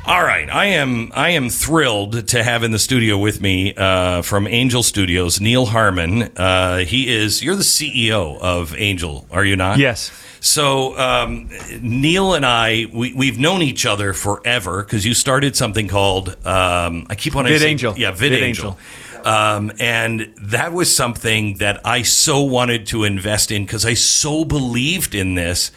All right, I am I am thrilled to have in the studio with me uh, from Angel Studios Neal Harmon. Uh, he is you're the CEO of Angel, are you not? Yes. So um, Neal and I we, we've known each other forever because you started something called um, I keep on Vid saying- Angel. yeah Vid, VidAngel. Um, and that was something that I so wanted to invest in because I so believed in this.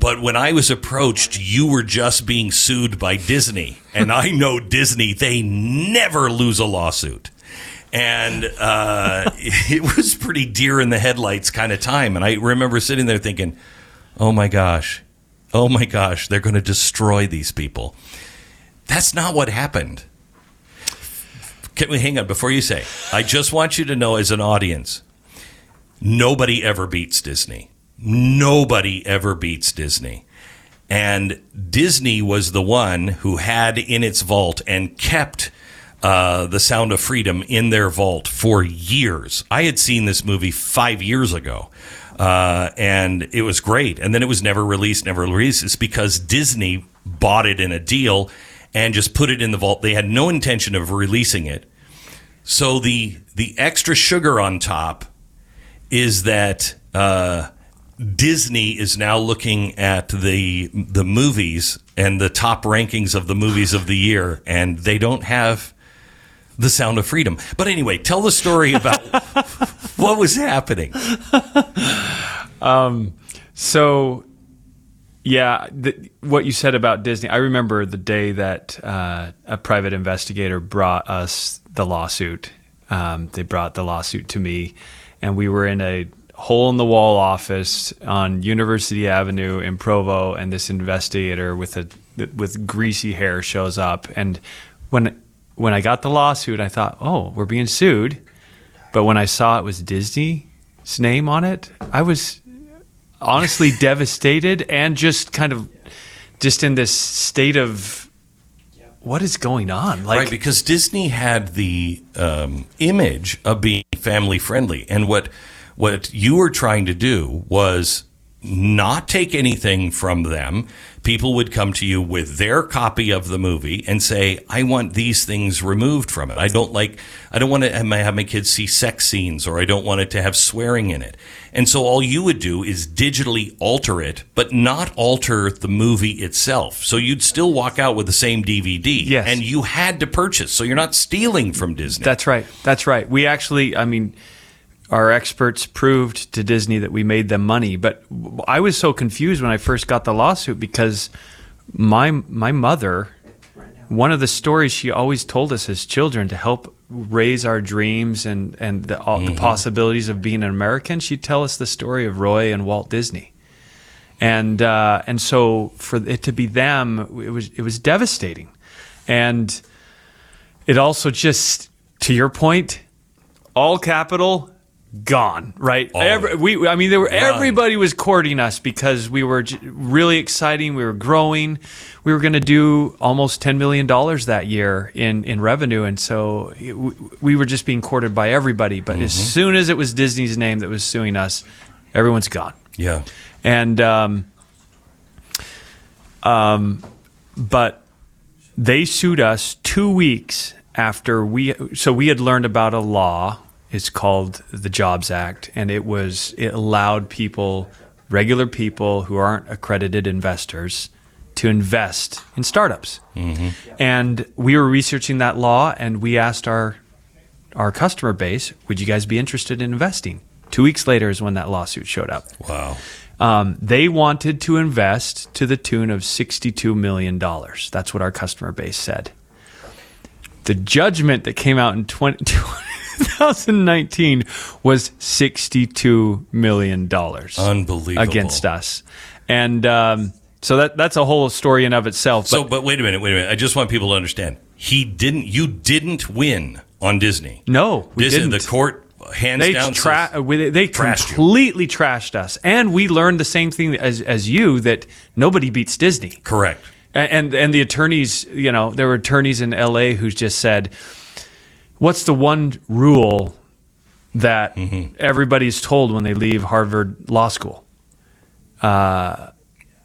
But when I was approached, you were just being sued by Disney. And I know Disney, they never lose a lawsuit. And uh, it was pretty deer in the headlights kind of time. And I remember sitting there thinking, oh my gosh, oh my gosh, they're going to destroy these people. That's not what happened. Can we hang on before you say? I just want you to know, as an audience, nobody ever beats Disney. Nobody ever beats Disney. And Disney was the one who had in its vault and kept uh, The Sound of Freedom in their vault for years. I had seen this movie five years ago. Uh, and it was great. And then it was never released, never released. It's because Disney bought it in a deal and just put it in the vault. They had no intention of releasing it. So the the extra sugar on top is that uh, Disney is now looking at the the movies and the top rankings of the movies of the year, and they don't have the Sound of Freedom. But anyway, tell the story about what was happening. So, yeah, the, what you said about Disney, I remember the day that uh, a private investigator brought us the lawsuit. Um, they brought the lawsuit to me, and we were in a hole in the wall office on University Avenue in Provo, and this investigator with a with greasy hair shows up, and when when I got the lawsuit, I thought, oh, we're being sued. But when I saw it was Disney's name on it, I was honestly devastated and just kind of just in this state of what is going on like right, because Disney had the um, image of being family friendly, and what what you were trying to do was not take anything from them. People would come to you with their copy of the movie and say, "I want these things removed from it. I don't like. I don't want to have my, kids see sex scenes, or I don't want it to have swearing in it." And so all you would do is digitally alter it, but not alter the movie itself. So you'd still walk out with the same DVD, Yes. and you had to purchase. So you're not stealing from Disney. that's right that's right we actually i mean our experts proved to disney that we made them money. But i was so confused when i first got the lawsuit because my my mother one of the stories she always told us as children to help raise our dreams and and the, all the possibilities of being an American, she'd tell us the story of Roy and Walt Disney, and uh, and so for it to be them, it was it was devastating, and it also just to your point, all capital gone right Every, we i mean there were everybody was courting us because we were j- really exciting we were growing we were going to do almost 10 million dollars that year in in revenue and so it- we, we were just being courted by everybody but as soon as it was disney's name that was suing us everyone's gone yeah. and um, um, but they sued us two weeks after we. So we had learned about a law. It's called the Jobs Act, and it was it allowed people, regular people who aren't accredited investors, to invest in startups. And we were researching that law, and we asked our our customer base, "Would you guys be interested in investing?" Two weeks later is when that lawsuit showed up. Wow. Um, they wanted to invest to the tune of $62 million. That's what our customer base said. The judgment that came out in 20, 2019 was $62 million Unbelievable. against us. And um, so that, that's a whole story in of itself. So, But but wait a minute, wait a minute. I just want people to understand. He didn't. You didn't win on Disney. no, we Disney, didn't. the court hands They down. tra- says- they they trashed you. completely trashed us, and we learned the same thing as as you that nobody beats Disney. correct. And, and the attorneys, you know, there were attorneys in L.A. who just said, "What's the one rule that Mm-hmm. everybody's told when they leave Harvard Law School?" Uh,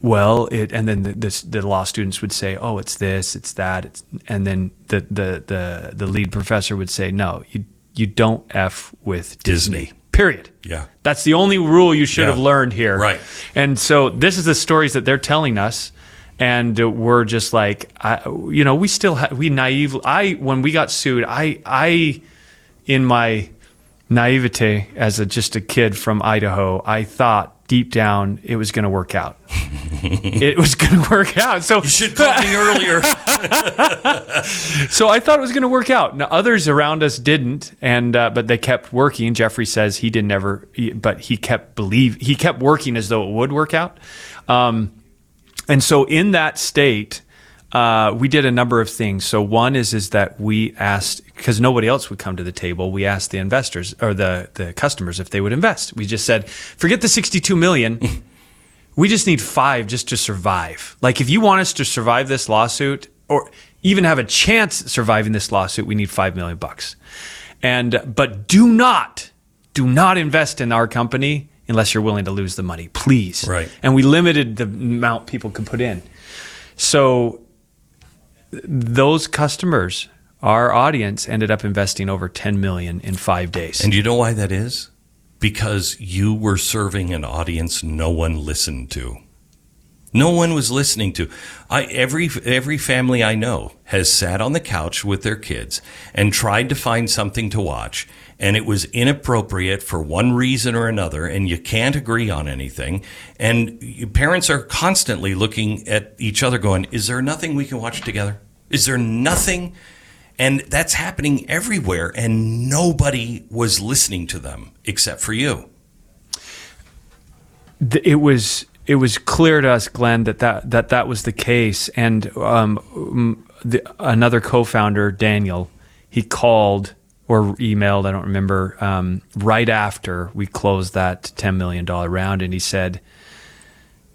well, it and then the, the, the law students would say, "Oh, it's this, it's that," it's, and then the, the the the lead professor would say, "No, you you don't f with Disney." Disney. Period. Yeah. That's the only rule you should Yeah. have learned here. Right. And so this is the stories that they're telling us. And we're just like, I, you know, we still ha- we naive. I when we got sued, I I in my naivete as a, just a kid from Idaho, I thought deep down it was going to work out. it was going to work out. So You should call me earlier. so I thought it was going to work out. Now others around us didn't, and uh, but they kept working. Jeffrey says he didn't ever, but he kept believe he kept working as though it would work out. Um, and so in that state, uh, we did a number of things. So one is is that we asked because nobody else would come to the table. We asked the investors or the the customers if they would invest. We just said, forget the sixty two million. we just need five just to survive. Like if you want us to survive this lawsuit or even have a chance surviving this lawsuit, we need five million bucks. And but do not, do not invest in our company unless you're willing to lose the money, please. Right. And we limited the amount people could put in. So those customers, our audience, ended up investing over 10 million in five days. And you know why that is? Because you were serving an audience no one listened to. No one was listening to. I every every family I know has sat on the couch with their kids and tried to find something to watch and it was inappropriate for one reason or another and you can't agree on anything and parents are constantly looking at each other going, "Is there nothing we can watch together? Is there nothing?" And that's happening everywhere and nobody was listening to them except for you. it was it was clear to us, Glenn, that that, that, that was the case. And um, the, another co-founder, Daniel, he called or emailed, I don't remember, um, right after we closed that ten million dollar round, and he said,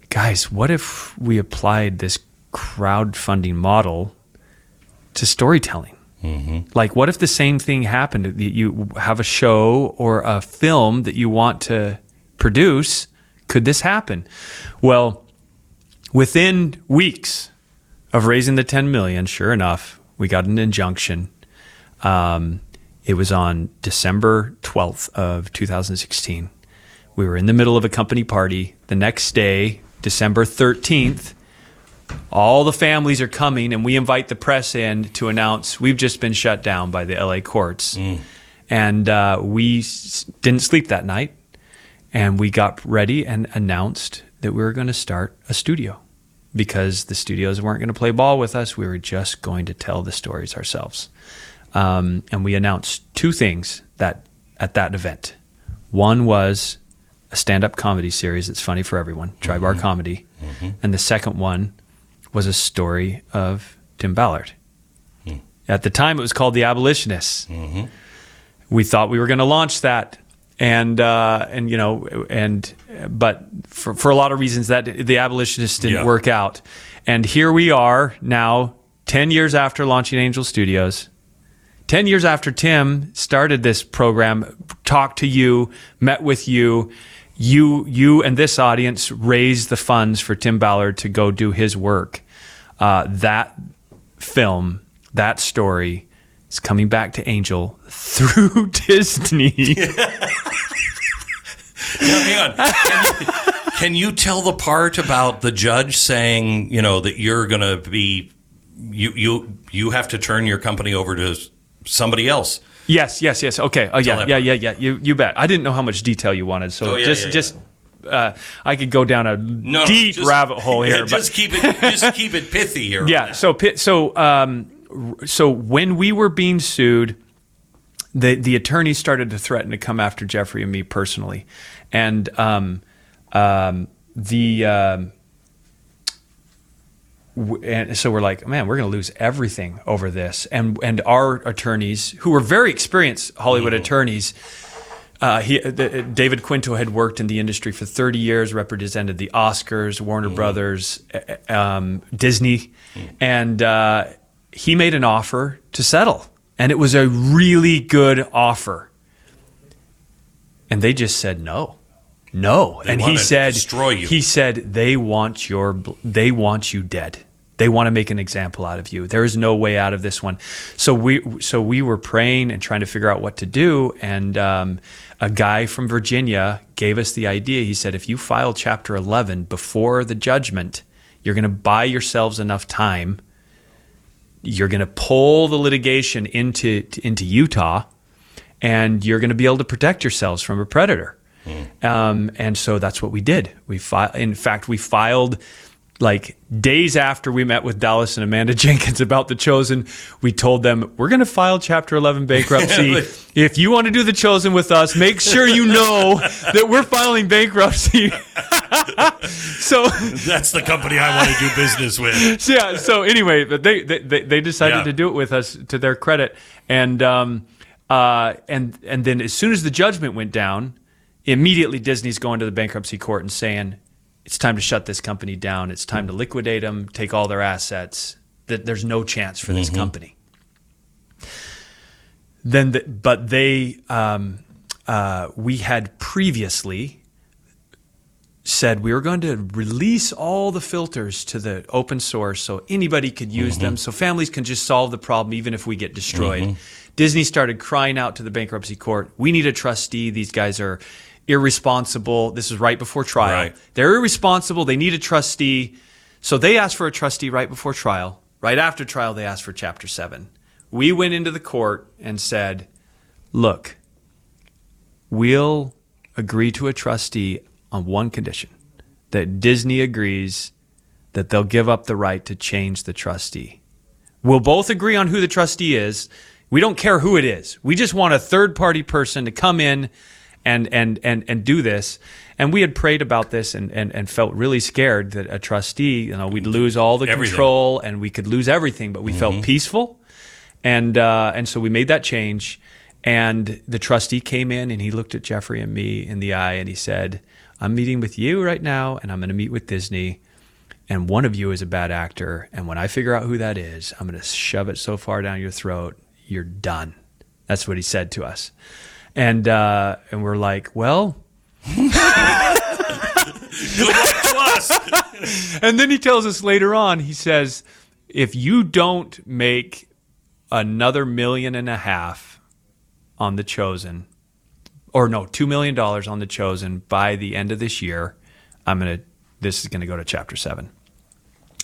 "Guys, what if we applied this crowdfunding model to storytelling?" Like, what if the same thing happened? You have a show or a film that you want to produce. Could this happen? Well, within weeks of raising the 10 million, sure enough, we got an injunction. Um, it was on December 12th of 2016. We were in the middle of a company party. The next day, December 13th, all the families are coming and we invite the press in to announce we've just been shut down by the LA courts. And uh, we s- didn't sleep that night and we got ready and announced that we were going to start a studio because the studios weren't going to play ball with us. We were just going to tell the stories ourselves. Um, and we announced two things that at that event. One was a stand-up comedy series that's funny for everyone, Dry Bar Comedy, and the second one was a story of Tim Ballard. At the time, it was called The Abolitionists. We thought we were going to launch that, and uh, and you know, and but for for a lot of reasons that the Abolitionists didn't Yeah. work out, and here we are now, ten years after launching Angel Studios. 10 years after Tim started this program, talked to you, met with you, you you and this audience raised the funds for Tim Ballard to go do his work. Uh, that film, that story is coming back to Angel through Disney. Now, hang on. Can you, can you tell the part about the judge saying, you know, that you're going to be you you you have to turn your company over to somebody else? yes, yes, yes. Okay. Oh yeah, yeah, yeah, yeah. You you bet. I didn't know how much detail you wanted, so Oh, yeah, just yeah, yeah. just uh, I could go down a No, deep just- rabbit hole yeah, here. but just keep it just keep it pithy here. Yeah. So so um, so when we were being sued, the the attorneys started to threaten to come after Jeffrey and me personally, and um, um, the. And so we're like, man, we're going to lose everything over this. And and our attorneys, who were very experienced Hollywood attorneys, uh, he, the, David Quinto had worked in the industry for 30 years, represented the Oscars, Warner Brothers, uh, um, Disney, and uh, he made an offer to settle. And it was a really good offer. And they just said no. No. They and he said destroy you. He said they want your they want you dead. They want to make an example out of you. There is no way out of this one. So we so we were praying and trying to figure out what to do. And um, a guy from Virginia gave us the idea. He said, if you file Chapter 11 before the judgment, you're going to buy yourselves enough time. You're going to pull the litigation into into Utah, and you're going to be able to protect yourselves from a predator. Um, and so that's what we did. We fi- in fact, we filed like days after we met with Dallas and Amanda Jenkins about the chosen. We told them we're going to file Chapter 11 bankruptcy. if you want to do the chosen with us, make sure you know that we're filing bankruptcy. so That's the company I want to do business with. so, yeah. So anyway, but they they, they they decided Yeah. to do it with us to their credit, and um, uh, and and then as soon as the judgment went down, immediately Disney's going to the bankruptcy court and saying it's time to shut this company down. It's time to liquidate them, take all their assets. That there's no chance for this company. Then, the, but they, um, uh, we had previously said we were going to release all the filters to the open source so anybody could use them so families can just solve the problem even if we get destroyed. Disney started crying out to the bankruptcy court, we need a trustee. These guys are irresponsible. This is right before trial. Right. They're irresponsible. They need a trustee. So they asked for a trustee right before trial. Right after trial, they asked for Chapter 7. We went into the court and said, look, we'll agree to a trustee on one condition that Disney agrees that they'll give up the right to change the trustee. We'll both agree on who the trustee is. We don't care who it is. We just want a third party person to come in and and and and do this. And we had prayed about this and, and, and felt really scared that a trustee, you know, we'd lose all the Everything. control and we could lose everything, but we felt peaceful. And uh, and so we made that change. And the trustee came in and he looked at Jeffrey and me in the eye and he said, I'm meeting with you right now and I'm going to meet with Disney. And one of you is a bad actor. And when I figure out who that is, I'm going to shove it so far down your throat, you're done. That's what he said to us. And, uh, and we're like, well, Good luck to us. and then he tells us later on, he says, if you don't make another million and a half on the chosen, or no, two million dollars on the chosen by the end of this year, I'm gonna this is gonna go to chapter seven.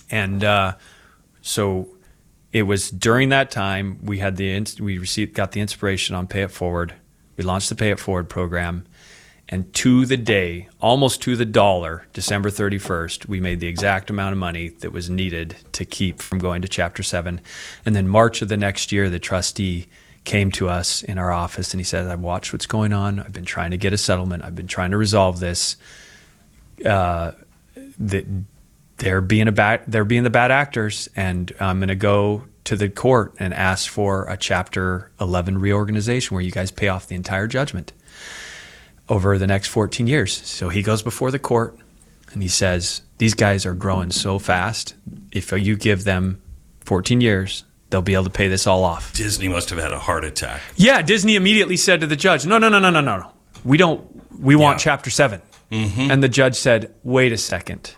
And uh, so it was during that time we had the we received got the inspiration on Pay It Forward. We launched the Pay It Forward program, and to the day, almost to the dollar, December 31st, we made the exact amount of money that was needed to keep from going to Chapter 7. And then March of the next year, the trustee came to us in our office and he said, I've watched what's going on. I've been trying to get a settlement. I've been trying to resolve this. Uh, that they're being a bad, they're being the bad actors, and I'm going to go to the court and ask for a Chapter 11 reorganization where you guys pay off the entire judgment over the next 14 years. So he goes before the court and he says, These guys are growing so fast. If you give them 14 years, they'll be able to pay this all off. Disney must have had a heart attack. Yeah, Disney immediately said to the judge, No, no, no, no, no, no. no. We don't, we want Yeah. chapter 7 mm-hmm. And the judge said, Wait a second.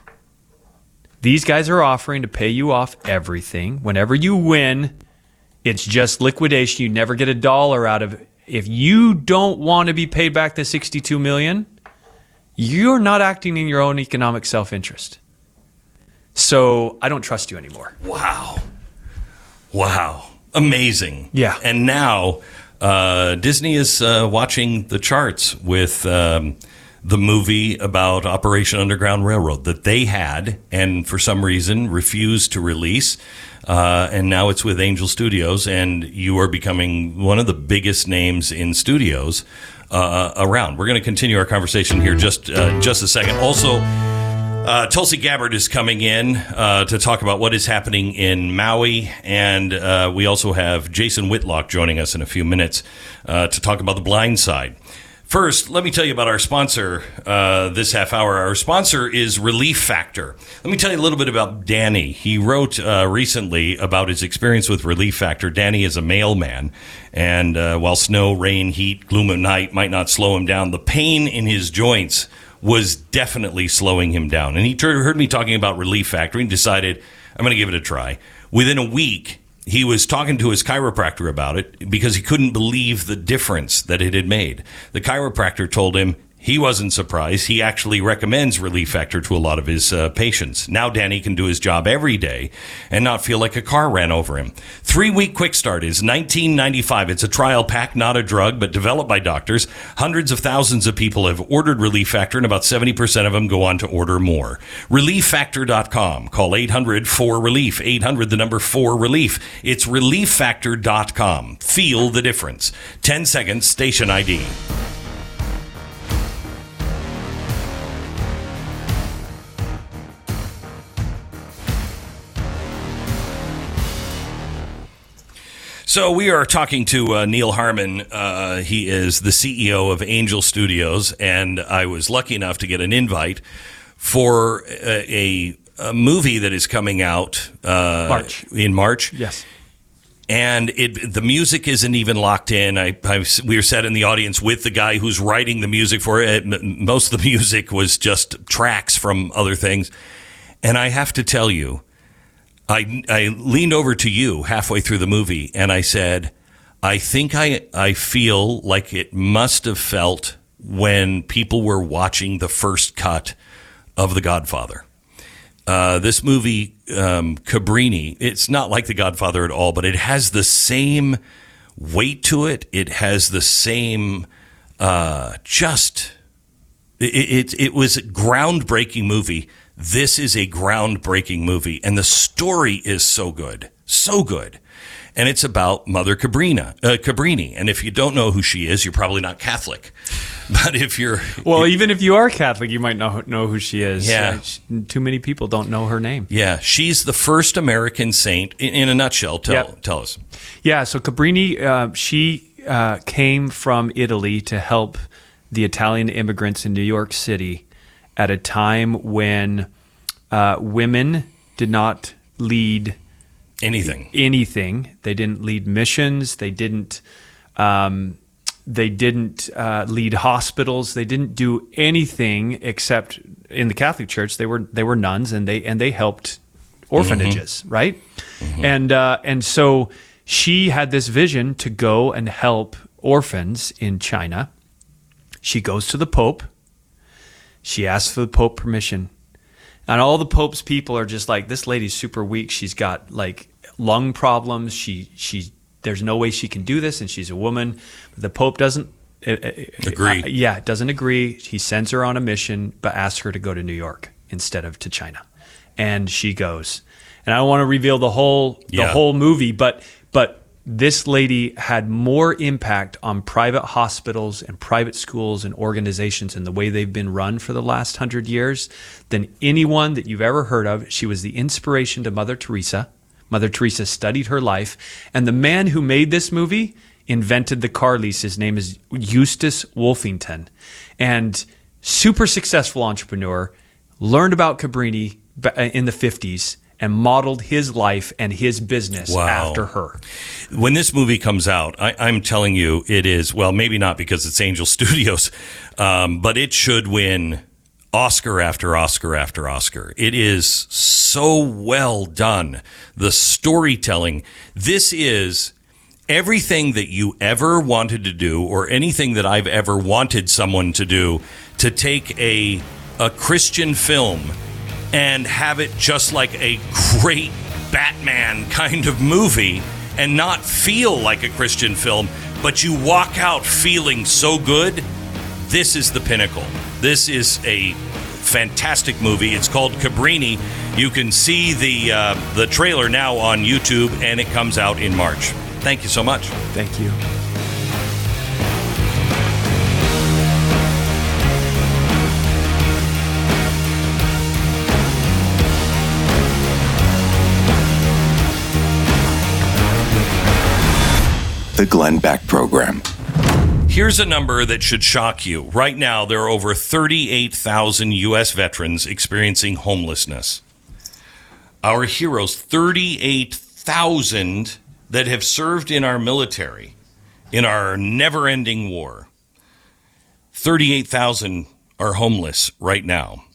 These guys are offering to pay you off everything. Whenever you win, it's just liquidation. You never get a dollar out of it. If you don't want to be paid back the 62 million, you're not acting in your own economic self-interest. So I don't trust you anymore. Wow. Wow. Amazing. Yeah. And now uh, Disney is uh, watching the charts with um, the movie about Operation Underground Railroad that they had and for some reason refused to release. Uh, and now it's with Angel Studios, and you are becoming one of the biggest names in studios uh, around. We're going to continue our conversation here just uh, just a second. Also, uh, Tulsi Gabbard is coming in uh, to talk about what is happening in Maui, and uh, we also have Jason Whitlock joining us in a few minutes uh, to talk about the blind side. First, let me tell you about our sponsor uh, this half hour. Our sponsor is Relief Factor. Let me tell you a little bit about Danny. He wrote uh, recently about his experience with Relief Factor. Danny is a mailman, and uh, while snow, rain, heat, gloom of night might not slow him down, the pain in his joints was definitely slowing him down. And he heard me talking about Relief Factor and decided, I'm going to give it a try. Within a week, he was talking to his chiropractor about it because he couldn't believe the difference that it had made. The chiropractor told him he wasn't surprised. He actually recommends Relief Factor to a lot of his uh, patients. Now Danny can do his job every day and not feel like a car ran over him. Three week quick start is 1995. It's a trial pack, not a drug, but developed by doctors. Hundreds of thousands of people have ordered Relief Factor, and about 70% of them go on to order more. ReliefFactor.com. Call 800 4 Relief. 800 the number 4 Relief. It's ReliefFactor.com. Feel the difference. 10 seconds, station ID. So we are talking to uh, Neal Harmon. Uh, he is the CEO of Angel Studios, and I was lucky enough to get an invite for a, a, a movie that is coming out uh, March. in March. Yes. And it the music isn't even locked in. I, I we were sat in the audience with the guy who's writing the music for it. Most of the music was just tracks from other things, and I have to tell you. I, I leaned over to you halfway through the movie and I said, I think I, I feel like it must have felt when people were watching the first cut of The Godfather. Uh, this movie, um, Cabrini, it's not like The Godfather at all, but it has the same weight to it. It has the same, uh, just, it, it, it was a groundbreaking movie. This is a groundbreaking movie, and the story is so good, so good. And it's about Mother Cabrina, uh, Cabrini. And if you don't know who she is, you're probably not Catholic. But if you're, Well, even if you are Catholic, you might not know who she is. Yeah. Uh, too many people don't know her name. yeah, she's the first American saint. In, in a nutshell, tell Yep. tell us. Yeah, so Cabrini, uh, she uh, came from Italy to help the Italian immigrants in New York City at a time when uh, women did not lead Anything. anything. They didn't lead missions. They didn't. Um, they didn't uh, lead hospitals. They didn't do anything except in the Catholic Church. They were they were nuns and they and they helped orphanages, right? And uh, and so she had this vision to go and help orphans in China. She goes to the Pope. She asks for the Pope permission. And all the Pope's people are just like, this lady's super weak. She's got like lung problems. She she there's no way she can do this, and she's a woman. But the Pope doesn't uh, uh, Agree. uh, yeah, doesn't agree. He sends her on a mission, but asks her to go to New York instead of to China, and she goes. And I don't want to reveal the whole the Yeah. whole movie, but this lady had more impact on private hospitals and private schools and organizations and the way they've been run for the last hundred years than anyone that you've ever heard of. She was the inspiration to Mother Teresa. Mother Teresa studied her life. And the man who made this movie invented the car lease. His name is Eustace Wolfington. And super successful entrepreneur, learned about Cabrini in the 50s and modeled his life and his business Wow. after her. when this movie comes out, I, I'm telling you, it is well, maybe not because it's Angel Studios, um, but it should win Oscar after Oscar after Oscar. It is so well done. The storytelling. This is everything that you ever wanted to do, or anything that I've ever wanted someone to do, to take a a Christian film and have it just like a great Batman kind of movie and not feel like a Christian film, but you walk out feeling so good. This is the pinnacle. This is a fantastic movie. It's called Cabrini. You can see the uh, the trailer now on YouTube, and it comes out in March. Thank you so much. Thank you. The Glenn Beck Program. Here's a number that should shock you. Right now, there are over 38,000 U.S. veterans experiencing homelessness. Our heroes, 38,000 that have served in our military in our never ending war. 38,000 are homeless right now.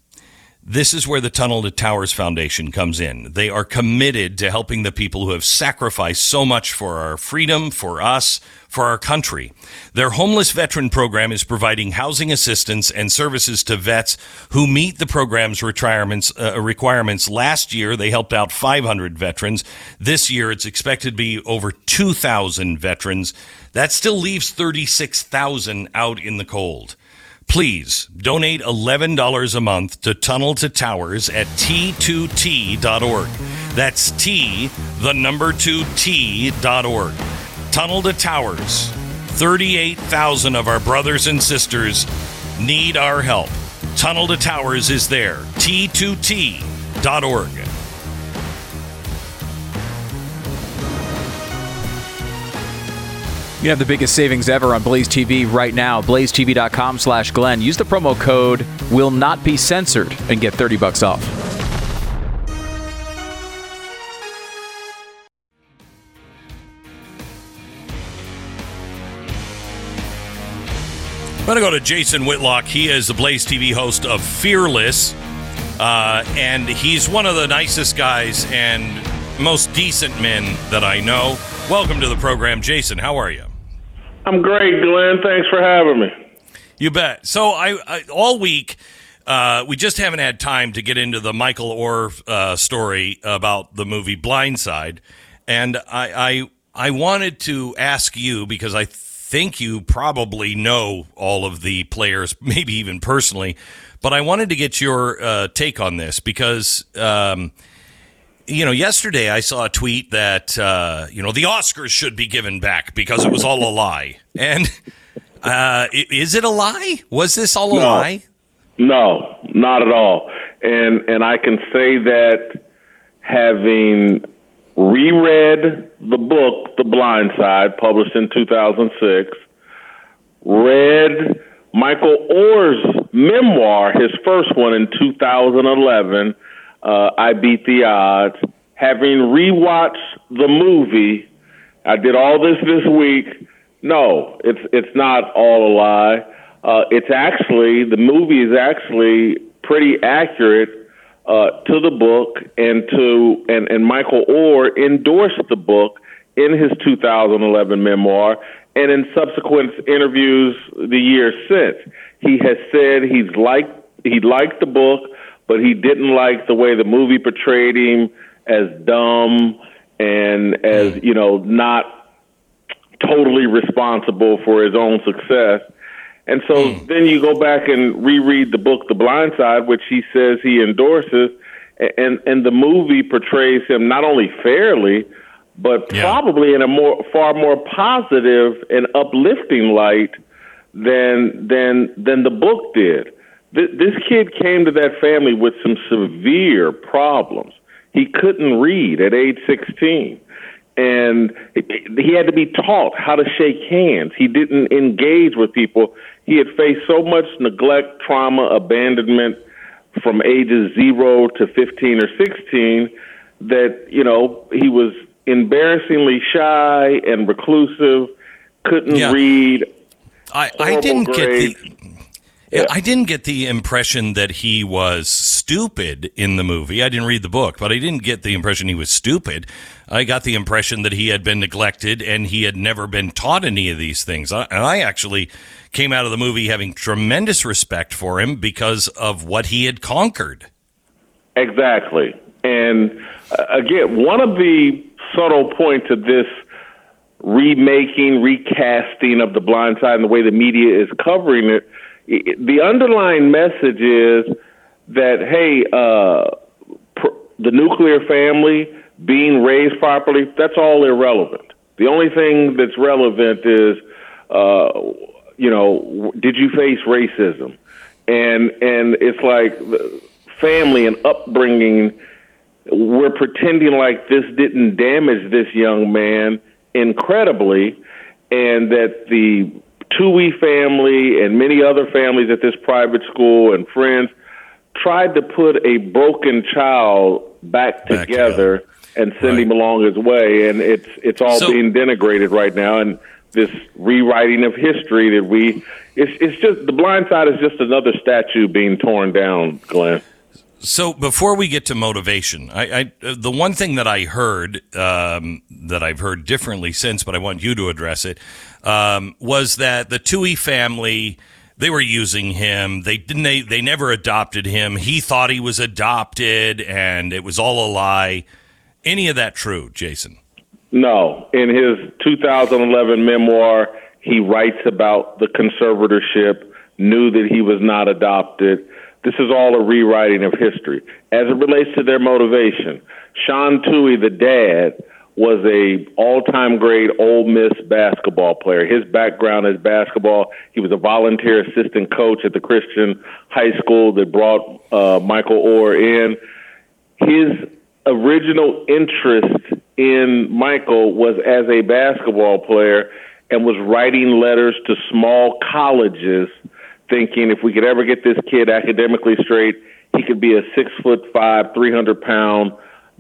This is where the Tunnel to Towers Foundation comes in. They are committed to helping the people who have sacrificed so much for our freedom, for us, for our country. Their homeless veteran program is providing housing assistance and services to vets who meet the program's requirements. Uh, requirements. Last year, they helped out 500 veterans. This year, it's expected to be over 2,000 veterans. That still leaves 36,000 out in the cold. Please donate $11 a month to Tunnel to Towers at T2T.org. That's T, the number 2T.org. Tunnel to Towers. 38,000 of our brothers and sisters need our help. Tunnel to Towers is there. T2T.org. You have the biggest savings ever on Blaze TV right now. BlazeTV.com slash Glenn. Use the promo code will not be censored and get 30 bucks off. I'm going to go to Jason Whitlock. He is the Blaze TV host of Fearless, uh, and he's one of the nicest guys and most decent men that I know. Welcome to the program, Jason. How are you? I'm great, Glenn. Thanks for having me. You bet. So I, I all week uh, we just haven't had time to get into the Michael Oher uh, story about the movie Blind Side, and I, I I wanted to ask you because I think you probably know all of the players, maybe even personally, but I wanted to get your uh, take on this because. Um, you know, yesterday I saw a tweet that uh, you know the Oscars should be given back because it was all a lie. And uh, is it a lie? Was this all a No. lie? No, not at all. And and I can say that having reread the book The Blind Side, published in 2006, read Michael Oher's memoir, his first one in 2011, uh, I Beat the Odds. Having rewatched the movie, I did all this this week. No, it's it's not all a lie. Uh, it's actually the movie is actually pretty accurate uh, to the book and to and and Michael Oher endorsed the book in his 2011 memoir and in subsequent interviews the years since. He has said he's liked he liked the book, but he didn't like the way the movie portrayed him as dumb and as hmm. you know not totally responsible for his own success. And so hmm. then you go back and reread the book The Blind Side, which he says he endorses, and and the movie portrays him not only fairly, but Yeah. probably in a more far more positive and uplifting light than than than the book did. Th- This kid came to that family with some severe problems. He couldn't read at age 16 and he had to be taught how to shake hands. He didn't engage with people. He had faced so much neglect, trauma, abandonment from ages zero to 15 or 16 that, you know, he was embarrassingly shy and reclusive, couldn't Yeah. read. I, I didn't get the. Yeah, I didn't get the impression that he was stupid in the movie. I didn't read the book, but I didn't get the impression he was stupid. I got the impression that he had been neglected and he had never been taught any of these things. I, and I actually came out of the movie having tremendous respect for him because of what he had conquered. Exactly. And uh, again, one of the subtle points of this remaking, recasting of The Blind Side and the way the media is covering it, the underlying message is that, hey, uh, pr- the nuclear family being raised properly, that's all irrelevant. The only thing that's relevant is, uh, you know, did you face racism? And and it's like family and upbringing. We're pretending like this didn't damage this young man incredibly, and that the Tuohy family and many other families at this private school and friends tried to put a broken child back Back together and send Right. him along his way, and it's it's all So- being denigrated right now, and this rewriting of history that we it's it's just the blind side is just another statue being torn down, Glenn. So before we get to motivation, I, I the one thing that I heard um, that I've heard differently since, but I want you to address it, um, was that the Tuohy family they were using him. They didn't. They, they never adopted him. He thought he was adopted, and it was all a lie. Any of that true, Jason? No, in his 2011 memoir, he writes about the conservatorship, knew that he was not adopted. This is all a rewriting of history. As it relates to their motivation, Sean Tuohy, the dad, was a all-time great Ole Miss basketball player. His background is basketball. He was a volunteer assistant coach at the Christian high school that brought uh, Michael Oher in his original interest in Michael was as a basketball player and was writing letters to small colleges thinking if we could ever get this kid academically straight, he could be a six foot five, three hundred pound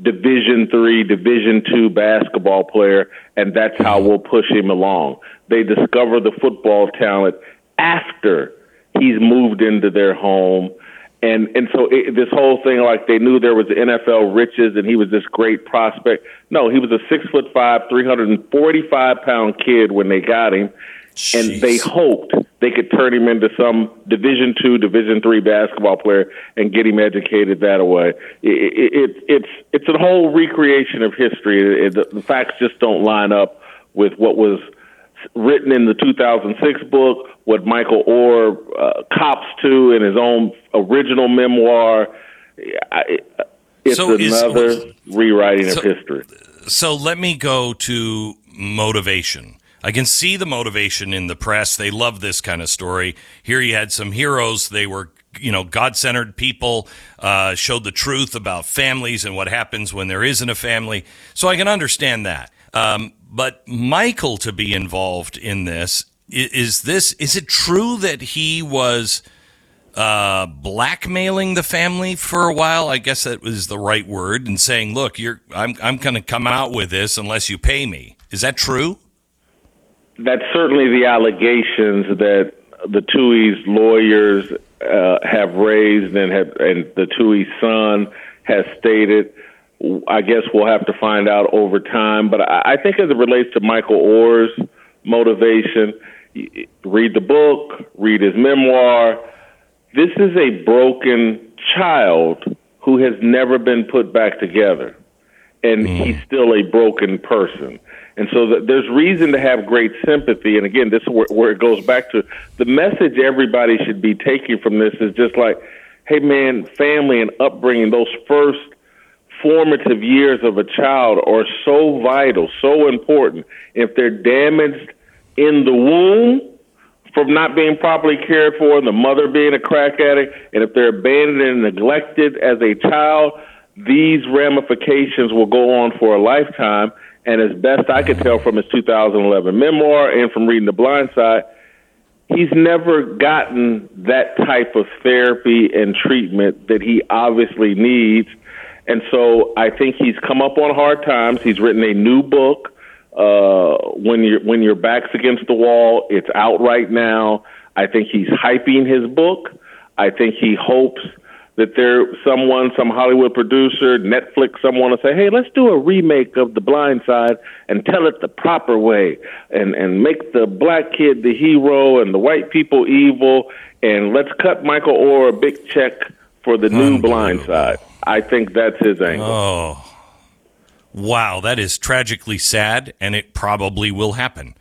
division three, division two basketball player, and that's how we'll push him along. They discover the football talent after he's moved into their home and and so it, this whole thing like they knew there was NFL riches and he was this great prospect. No, he was a six foot five, three hundred and forty five pound kid when they got him, and they hoped they could turn him into some Division two, Division three basketball player and get him educated that way. It, it, it, it's it's a whole recreation of history. It, the, facts just don't line up with what was written in the 2006 book, what Michael Oher uh, cops to in his own original memoir. It's So is- another rewriting so- of history. So let me go to motivation. I can see the motivation in the press. They love this kind of story. Here you had some heroes. They were, you know, God centered people, uh, showed the truth about families and what happens when there isn't a family. So I can understand that. Um, but Michael to be involved in this, is this, is it true that he was uh, blackmailing the family for a while. I guess that was the right word, and saying, "Look, you're I'm I'm going to come out with this unless you pay me." Is that true? That's certainly the allegations that the Tuohy's lawyers uh, have raised and have, and the Tuohy's son has stated. I guess we'll have to find out over time. But I, I think as it relates to Michael Oher's motivation, read the book, read his memoir. This is a broken child who has never been put back together and he's still a broken person. And so th- there's reason to have great sympathy. And again, this is where, where it goes back to the message everybody should be taking from this is just like, hey man, family and upbringing, those first formative years of a child are so vital, so important. If they're damaged in the womb, from not being properly cared for, and the mother being a crack addict, and if they're abandoned and neglected as a child, these ramifications will go on for a lifetime. And as best I could tell from his 2011 memoir and from reading The Blind Side, he's never gotten that type of therapy and treatment that he obviously needs. And so I think he's come up on hard times. He's written a new book. Uh, when your when your back's against the wall, it's out right now. I think he's hyping his book. I think he hopes that there someone, some Hollywood producer, Netflix, someone will say, "Hey, let's do a remake of The Blind Side and tell it the proper way, and and make the black kid the hero and the white people evil, and let's cut Michael Oher a big check for the new Blind Side." I think that's his angle. Oh, wow, that is tragically sad, and it probably will happen.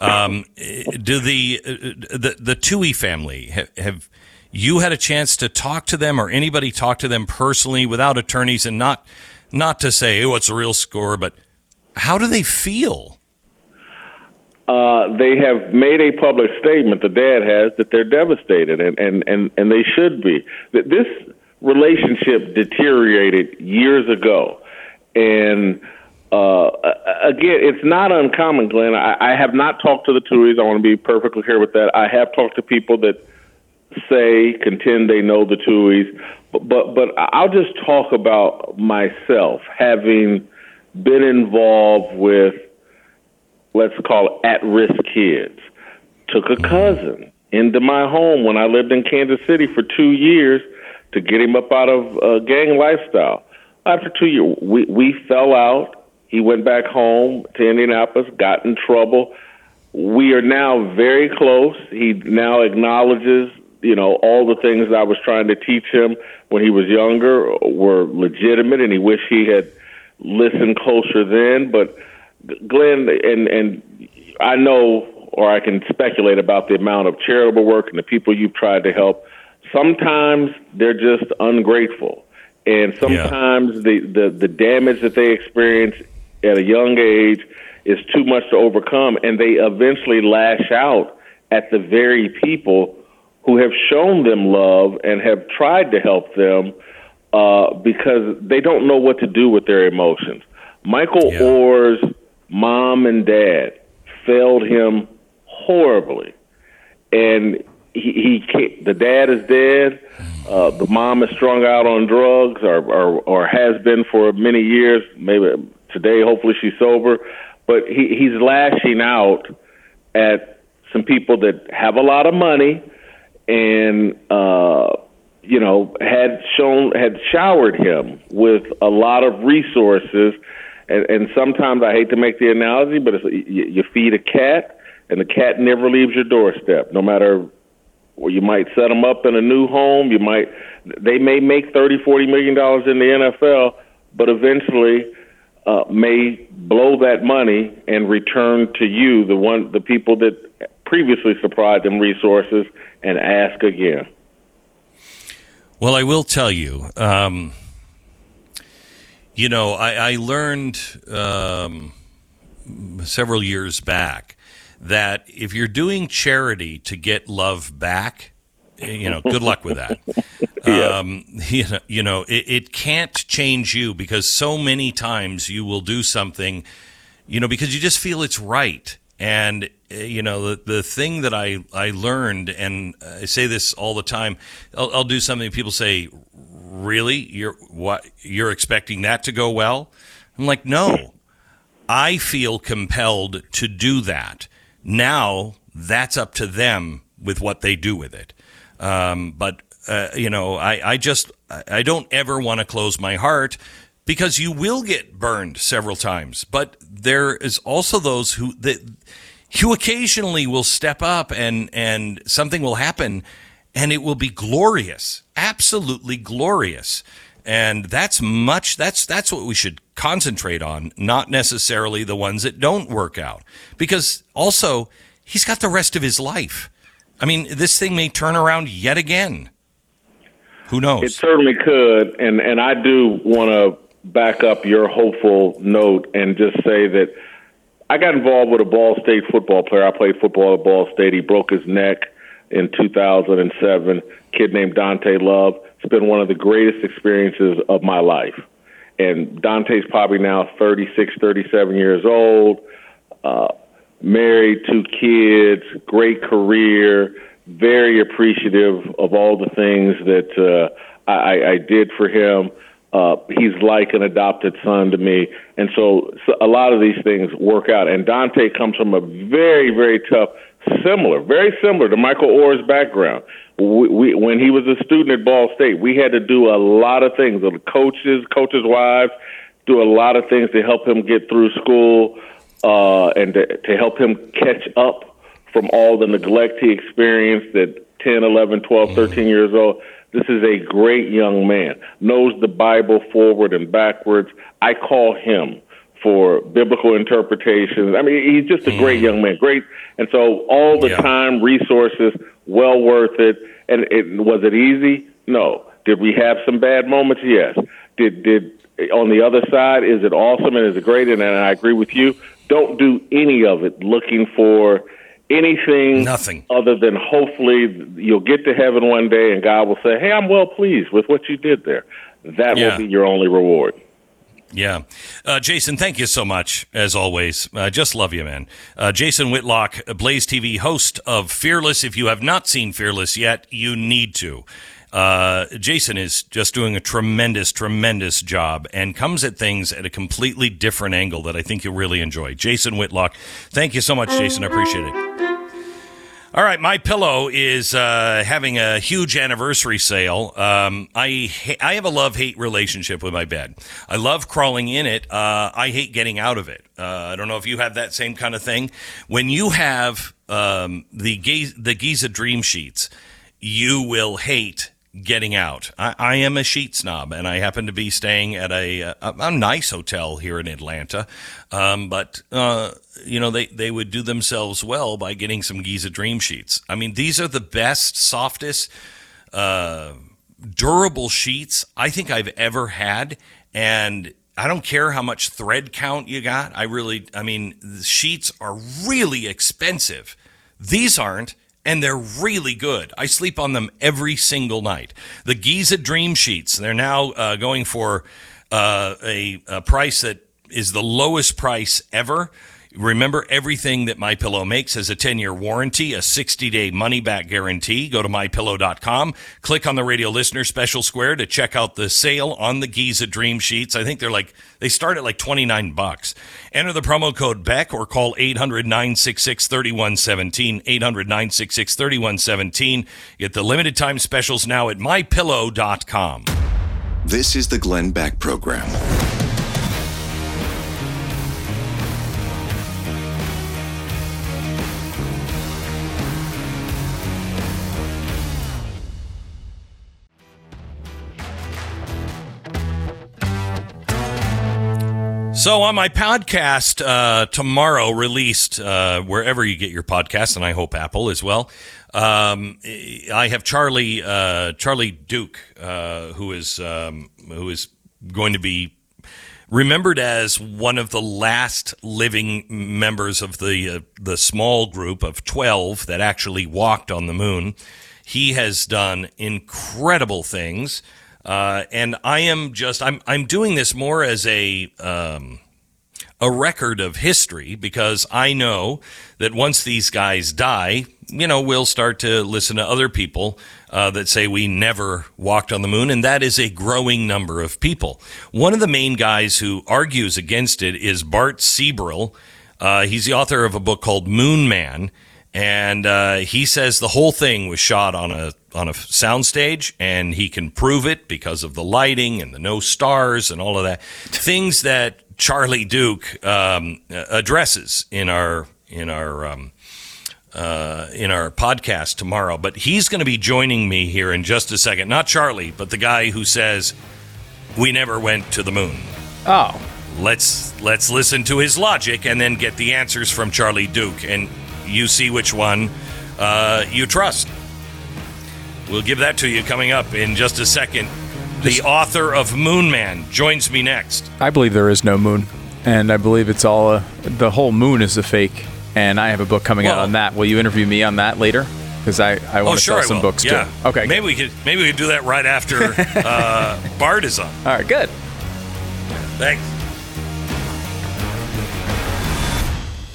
Um, do the uh, the the Tuohy family have, have you had a chance to talk to them, or anybody talk to them personally without attorneys, and not not to say, "Oh, what's the real score," but how do they feel? uh, they have made a public statement. The dad has that they're devastated, and and and and they should be. That this relationship deteriorated years ago, and uh, again, it's not uncommon, Glenn. I, I have not talked to the Tuohys. I want to be perfectly clear with that. I have talked to people that say, contend they know the Tuohys, but, but, but I'll just talk about myself having been involved with, let's call it at risk kids. Took a cousin into my home when I lived in Kansas City for two years to get him up out of uh, gang lifestyle. After two years, we, we fell out. He went back home to Indianapolis, got in trouble. We are now very close. He now acknowledges, you know, all the things I was trying to teach him when he was younger were legitimate, and he wished he had listened closer then. But Glenn, and and I know, or I can speculate about the amount of charitable work and the people you've tried to help. Sometimes they're just ungrateful, and sometimes the, the the damage that they experience at a young age is too much to overcome, and they eventually lash out at the very people who have shown them love and have tried to help them uh, because they don't know what to do with their emotions. Michael Yeah. Oher's mom and dad failed him horribly, and he, he can't, the dad is dead. Uh, the mom is strung out on drugs, or, or or has been for many years. Maybe today, hopefully, she's sober. But he, he's lashing out at some people that have a lot of money and uh, you know had shown had showered him with a lot of resources. And, and sometimes I hate to make the analogy, but it's, you, you feed a cat, and the cat never leaves your doorstep, no matter or you might set them up in a new home. You might they may make thirty, forty million dollars in the NFL, but eventually uh, may blow that money and return to you, the one, the people that previously supplied them resources, and ask again. Well, I will tell you. Um, you know, I, I learned um, several years back that if you're doing charity to get love back, you know, good luck with that. um, you know, you know it, it can't change you because so many times you will do something, you know, because you just feel it's right. And you know the the thing that I I learned, and I say this all the time. I'll, I'll do something. People say, "Really? You're what? You're expecting that to go well?" I'm like, "No, I feel compelled to do that. Now that's up to them with what they do with it. Um, but uh, you know, I, I just I don't ever want to close my heart because you will get burned several times. But there is also those who that you occasionally will step up and and something will happen and it will be glorious, absolutely glorious. And that's much that's that's what we should concentrate on, not necessarily the ones that don't work out. Because also, he's got the rest of his life. I mean, this thing may turn around yet again. Who knows? It certainly could, and and I do want to back up your hopeful note and just say that I got involved with a Ball State football player. I played football at Ball State. He broke his neck in 2007. Kid named Dante Love. It's been one of the greatest experiences of my life. And Dante's probably now 36, 37 years old. Uh, married, two kids, great career, very appreciative of all the things that uh, I, I did for him. Uh, he's like an adopted son to me, and so, so a lot of these things work out. And Dante comes from a very, very tough, similar, very similar to Michael Oher's background. We, we, when he was a student at Ball State, we had to do a lot of things. The coaches, coaches' wives, do a lot of things to help him get through school uh, and to, to help him catch up from all the neglect he experienced at 10, 11, 12, 13 years old. This is a great young man, knows the Bible forward and backwards. I call him for biblical interpretations. I mean, he's just a great mm. young man. Great. And so all the Yeah. time, resources, well worth it. And it, was it easy? No. Did we have some bad moments? Yes. Did, did, on the other side, is it awesome and is it great? And, and I agree with you. Don't do any of it looking for anything Nothing. other than hopefully you'll get to heaven one day and God will say, Hey, I'm well pleased with what you did there. That Yeah. will be your only reward. Yeah. Uh, Jason, thank you so much, as always. I just love you, man. Uh, Jason Whitlock, Blaze TV host of Fearless. If you have not seen Fearless yet, you need to. Uh, Jason is just doing a tremendous, tremendous job and comes at things at a completely different angle that I think you'll really enjoy. Jason Whitlock, thank you so much, Jason. I appreciate it. All right, my pillow is uh, having a huge anniversary sale. Um, I ha- I have a love hate relationship with my bed. I love crawling in it. Uh, I hate getting out of it. Uh, I don't know if you have that same kind of thing. When you have um, the the Giza Dream Sheets, you will hate getting out. I, I am a sheet snob, and I happen to be staying at a, a, a nice hotel here in Atlanta. Um, but uh, you know, they they would do themselves well by getting some Giza Dream Sheets. I mean, these are the best, softest, uh, durable sheets I think I've ever had, and. I don't care how much thread count you got. I really, I mean, the sheets are really expensive. These aren't and they're really good. I sleep on them every single night. The Giza Dream Sheets, they're now uh, going for uh, a, a price that is the lowest price ever. Remember, everything that My Pillow makes has a 10-year warranty, a 60-day money-back guarantee. Go to mypillow.com, click on the radio listener special square to check out the sale on the Giza Dream Sheets. I think they're like they start at like 29 bucks. Enter the promo code Beck or call 800-966-3117, 800-966-3117. Get the limited time specials now at mypillow.com. This is the Glenn Beck Program. So on my podcast uh, tomorrow, released uh, wherever you get your podcast, and I hope Apple as well. Um, I have Charlie uh, Charlie Duke, uh, who is um, who is going to be remembered as one of the last living members of the uh, the small group of twelve that actually walked on the moon. He has done incredible things. Uh, and I am just I'm I'm doing this more as a um, a record of history because I know that once these guys die, you know, we'll start to listen to other people uh, that say we never walked on the moon, and that is a growing number of people. One of the main guys who argues against it is Bart Sibrel. Uh, he's the author of a book called Moon Man and uh, he says the whole thing was shot on a on a soundstage, and he can prove it because of the lighting and the no stars and all of that things that Charlie Duke um, addresses in our in our um, uh, in our podcast tomorrow. But he's going to be joining me here in just a second. Not Charlie, but the guy who says we never went to the moon. Oh, Let's let's listen to his logic and then get the answers from Charlie Duke, and you see which one uh, you trust. We'll give that to you coming up in just a second. The author of Moon Man joins me next. I believe there is no moon, and I believe it's all a, the whole moon is a fake. And I have a book coming out on that. Will you interview me on that later? Because I, I Oh, want to sure, sell I some will. books yeah. too. Okay, maybe we could maybe we could do that right after uh, Bart is on. all right, good. Thanks.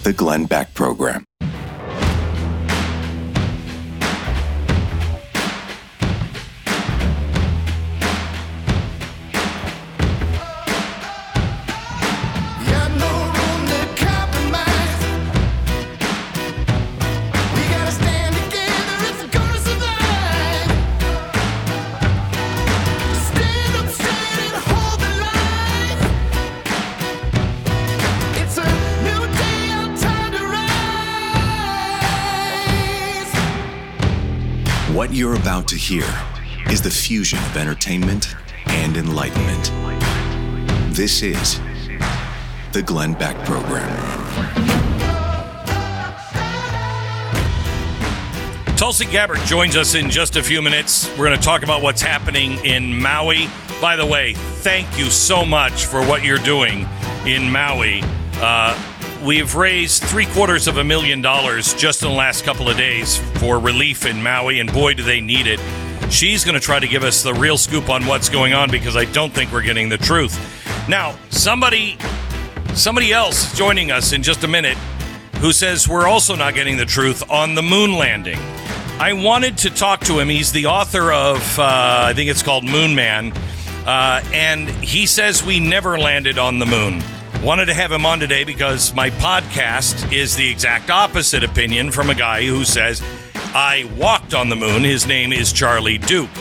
The Glenn Beck Program. About to hear is the fusion of entertainment and enlightenment. This is the Glenn Beck Program. Tulsi Gabbard joins us in just a few minutes. We're going to talk about what's happening in Maui. By the way, thank you so much for what you're doing in Maui. Uh, we've raised three quarters of a million dollars just in the last couple of days for relief in Maui, and boy, do they need it. She's going to try to give us the real scoop on what's going on because I don't think we're getting the truth. Now, somebody somebody else joining us in just a minute who says we're also not getting the truth on the moon landing. I wanted to talk to him. He's the author of, uh, I think it's called Moon Man, uh, and he says we never landed on the moon. Wanted to have him on today because my podcast is the exact opposite opinion from a guy who says I walked on the moon. His name is Charlie Duke.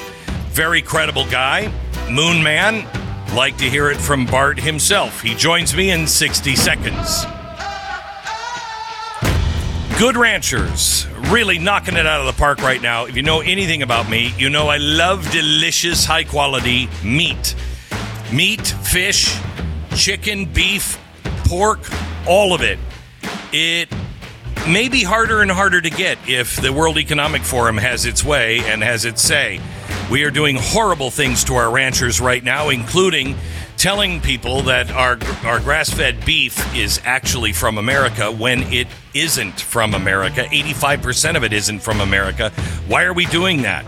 Very credible guy, Moon Man. Like to hear it from Bart himself. He joins me in 60 seconds. Good Ranchers, really knocking it out of the park right now. If you know anything about me, you know I love delicious, high quality meat. Meat, fish, chicken, beef, pork, all of it. It may be harder and harder to get if the World Economic Forum has its way and has its say. We are doing horrible things to our ranchers right now, including telling people that our our grass-fed beef is actually from America when it isn't from America. 85% of it isn't from America. Why are we doing that?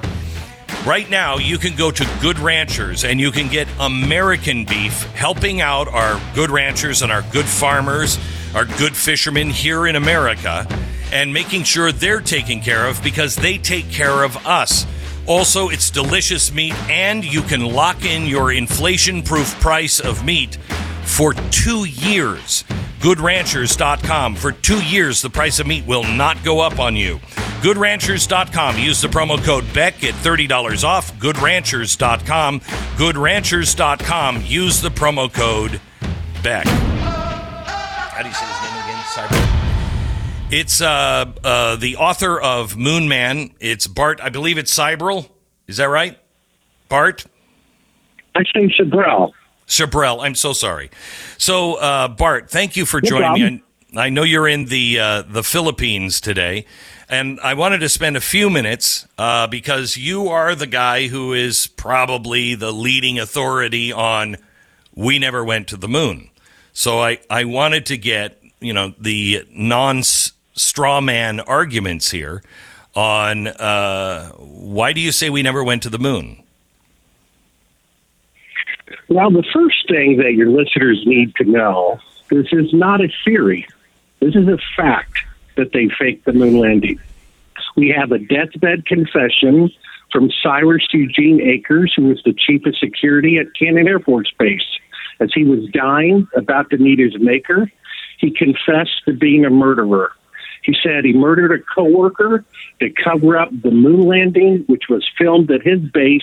Right now, you can go to Good Ranchers and you can get American beef, helping out our good ranchers and our good farmers, our good fishermen here in America, and making sure they're taken care of because they take care of us. Also, it's delicious meat, and you can lock in your inflation proof price of meat for two years. GoodRanchers.com. For two years, the price of meat will not go up on you. GoodRanchers.com. Use the promo code BECK, get $30 off. GoodRanchers.com. GoodRanchers.com. Use the promo code BECK. How do you say his name again? Cyber. It's uh, uh, the author of Moon Man. It's Bart, I believe it's Cybrel. Is that right? Bart? I say Chabrel. Chabrel, I'm so sorry. So, uh, Bart, thank you for joining me. I, I know you're in the uh, the Philippines today, and I wanted to spend a few minutes uh, because you are the guy who is probably the leading authority on we never went to the moon. So I, I wanted to get you know the non straw man arguments here on uh, why do you say we never went to the moon? Well, the first thing that your listeners need to know this is not a theory. This is a fact that they faked the moon landing. We have a deathbed confession from Cyrus Eugene Akers, who was the chief of security at Cannon Air Force Base. As he was dying, about to meet his maker, he confessed to being a murderer. He said he murdered a coworker to cover up the moon landing, which was filmed at his base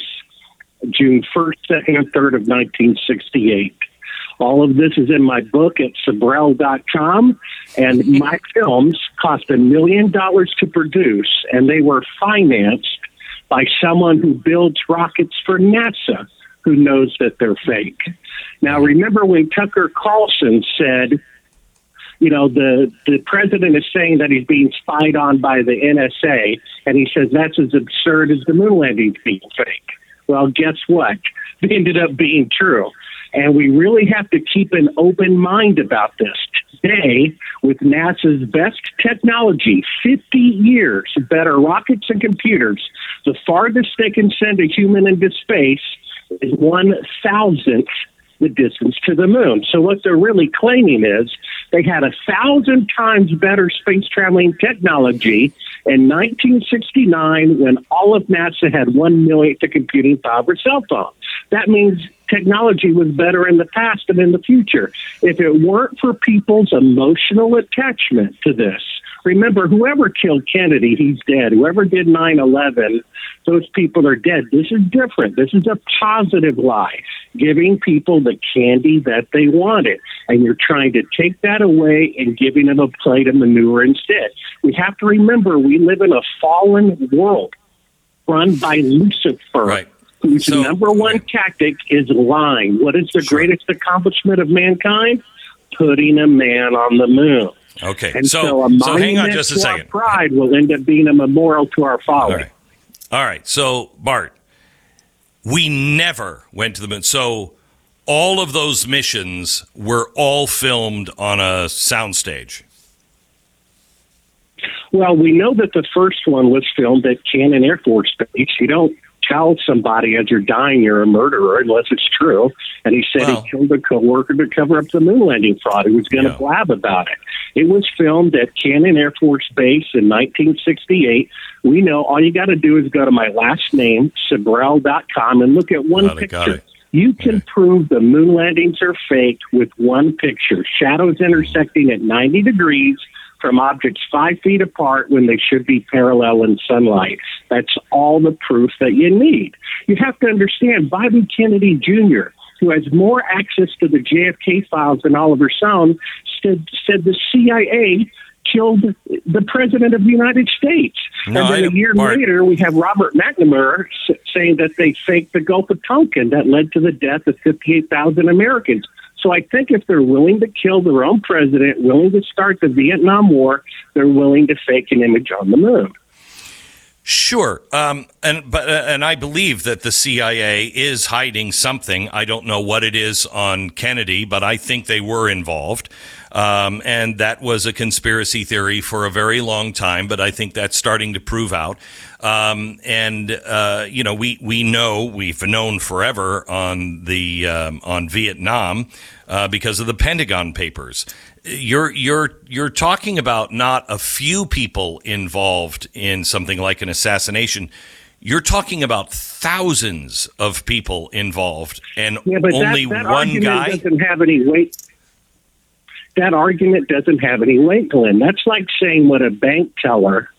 June 1st, 2nd, and 3rd of 1968. All of this is in my book at Sibrel.com, and my films cost a million dollars to produce, and they were financed by someone who builds rockets for NASA who knows that they're fake. Now, remember when Tucker Carlson said, you know, the, the president is saying that he's being spied on by the NSA, and he says that's as absurd as the moon landing being fake. Well, guess what? It ended up being true. And we really have to keep an open mind about this. Today, with NASA's best technology, 50 years better rockets and computers, the farthest they can send a human into space is one thousandth the distance to the moon. So what they're really claiming is they had a thousand times better space traveling technology in 1969 when all of NASA had one millionth of computing power cell phone. That means technology was better in the past than in the future. If it weren't for people's emotional attachment to this, remember, whoever killed Kennedy, he's dead. Whoever did 9 11, those people are dead. This is different. This is a positive lie, giving people the candy that they wanted. And you're trying to take that away and giving them a plate of manure instead. We have to remember we live in a fallen world run by Lucifer. Right. Whose So- number one tactic is lying. What is the Sure. greatest accomplishment of mankind? Putting a man on the moon. Okay, And so so, a so hang on just a second. pride will end up being a memorial to our folly. All right. All right. So, Bart, we never went to the moon. So, all of those missions were all filmed on a soundstage. Well, we know that the first one was filmed at Cannon Air Force Base. You don't tell somebody as you're dying you're a murderer unless it's true. And he said Well- he killed a coworker to cover up the moon landing fraud. He was going to Yeah. blab about it. It was filmed at Cannon Air Force Base in 1968. We know all you got to do is go to my last name, Sibrel.com, and look at one Got picture. it. You can prove the moon landings are fake with one picture. Shadows intersecting at 90 degrees from objects five feet apart when they should be parallel in sunlight. That's all the proof that you need. You have to understand Bobby Kennedy Jr., who has more access to the JFK files than Oliver Stone, said, said the CIA killed the president of the United States. No, and then a year Bart. later, we have Robert McNamara saying that they faked the Gulf of Tonkin that led to the death of 58,000 Americans. So I think if they're willing to kill their own president, willing to start the Vietnam War, they're willing to fake an image on the moon. Sure, um, and but uh, and I believe that the CIA is hiding something. I don't know what it is on Kennedy, but I think they were involved, um, and that was a conspiracy theory for a very long time. But I think that's starting to prove out. Um, and uh, you know, we we know we've known forever on the um, on Vietnam uh, because of the Pentagon Papers. You're you're you're talking about not a few people involved in something like an assassination. You're talking about thousands of people involved, and Yeah, but only that, that one guy. doesn't have any weight. That argument doesn't have any weight, Glenn. That's like saying what a bank teller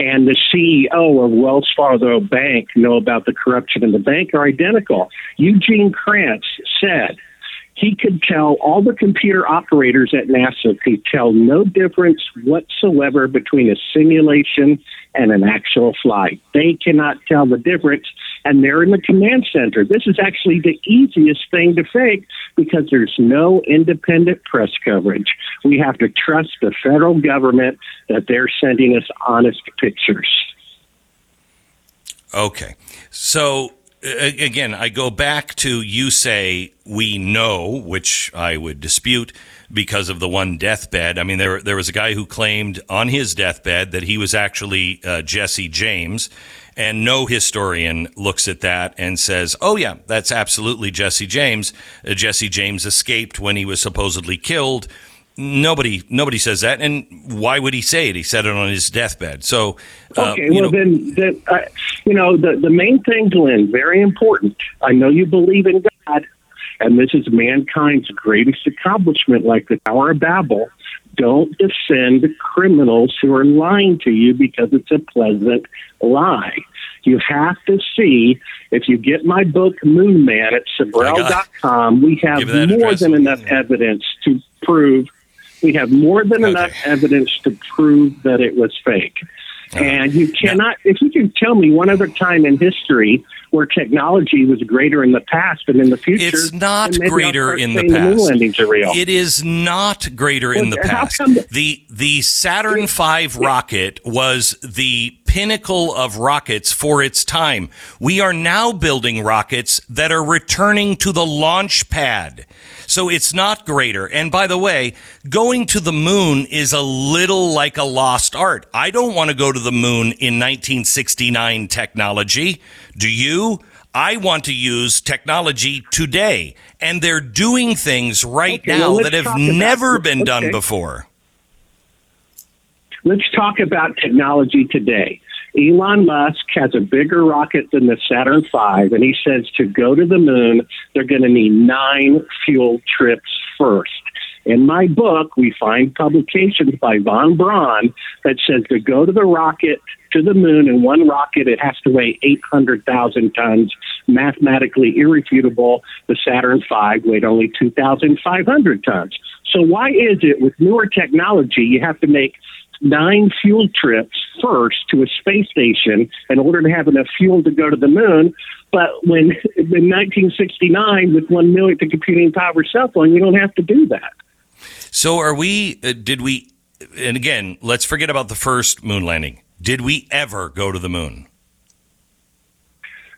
and the CEO of Wells Fargo Bank know about the corruption in the bank are identical. Eugene Kranz said he could tell all the computer operators at NASA could tell no difference whatsoever between a simulation and an actual flight. They cannot tell the difference, and they're in the command center. This is actually the easiest thing to fake because there's no independent press coverage. We have to trust the federal government that they're sending us honest pictures. Okay. So again, I go back to you say we know, which I would dispute because of the one deathbed. I mean, there there was a guy who claimed on his deathbed that he was actually uh, Jesse James, and no historian looks at that and says, "Oh yeah, that's absolutely Jesse James." Uh, Jesse James escaped when he was supposedly killed. Nobody, nobody says that, and why would he say it? He said it on his deathbed. So, uh, Okay, you well know- then, then uh, you know the the main thing, Glenn, very important. I know you believe in God, and this is mankind's greatest accomplishment, like the Tower of Babel. Don't defend criminals who are lying to you because it's a pleasant lie. You have to see if you get my book Moon Man at Sibrel.com, we have more address. than enough evidence to prove we have more than Okay. enough evidence to prove that it was fake. And you cannot, if you can tell me one other time in history where technology was greater in the past than in the future, It's not then maybe I'll greater in the past. real. It is not greater in the past. the- The the Saturn V rocket was the pinnacle of rockets for its time. We are now building rockets that are returning to the launch pad. So it's not greater. And by the way, going to the moon is a little like a lost art. I don't want to go to the moon in 1969 technology. Do you? I want to use technology today. And they're doing things right Okay, now well, that have talk about- never been done before. Let's talk about technology today. Elon Musk has a bigger rocket than the Saturn V, and he says to go to the moon, they're going to need nine fuel trips first. In my book, we find publications by von Braun that says to go to the rocket to the moon in one rocket, it has to weigh 800,000 tons, mathematically irrefutable. The Saturn V weighed only 2,500 tons. So why is it with newer technology you have to make nine fuel trips first to a space station in order to have enough fuel to go to the moon. But when in 1969, with one million to computing power cell phone, you don't have to do that. So are we, uh, did we, and again, let's forget about the first moon landing. Did we ever go to the moon?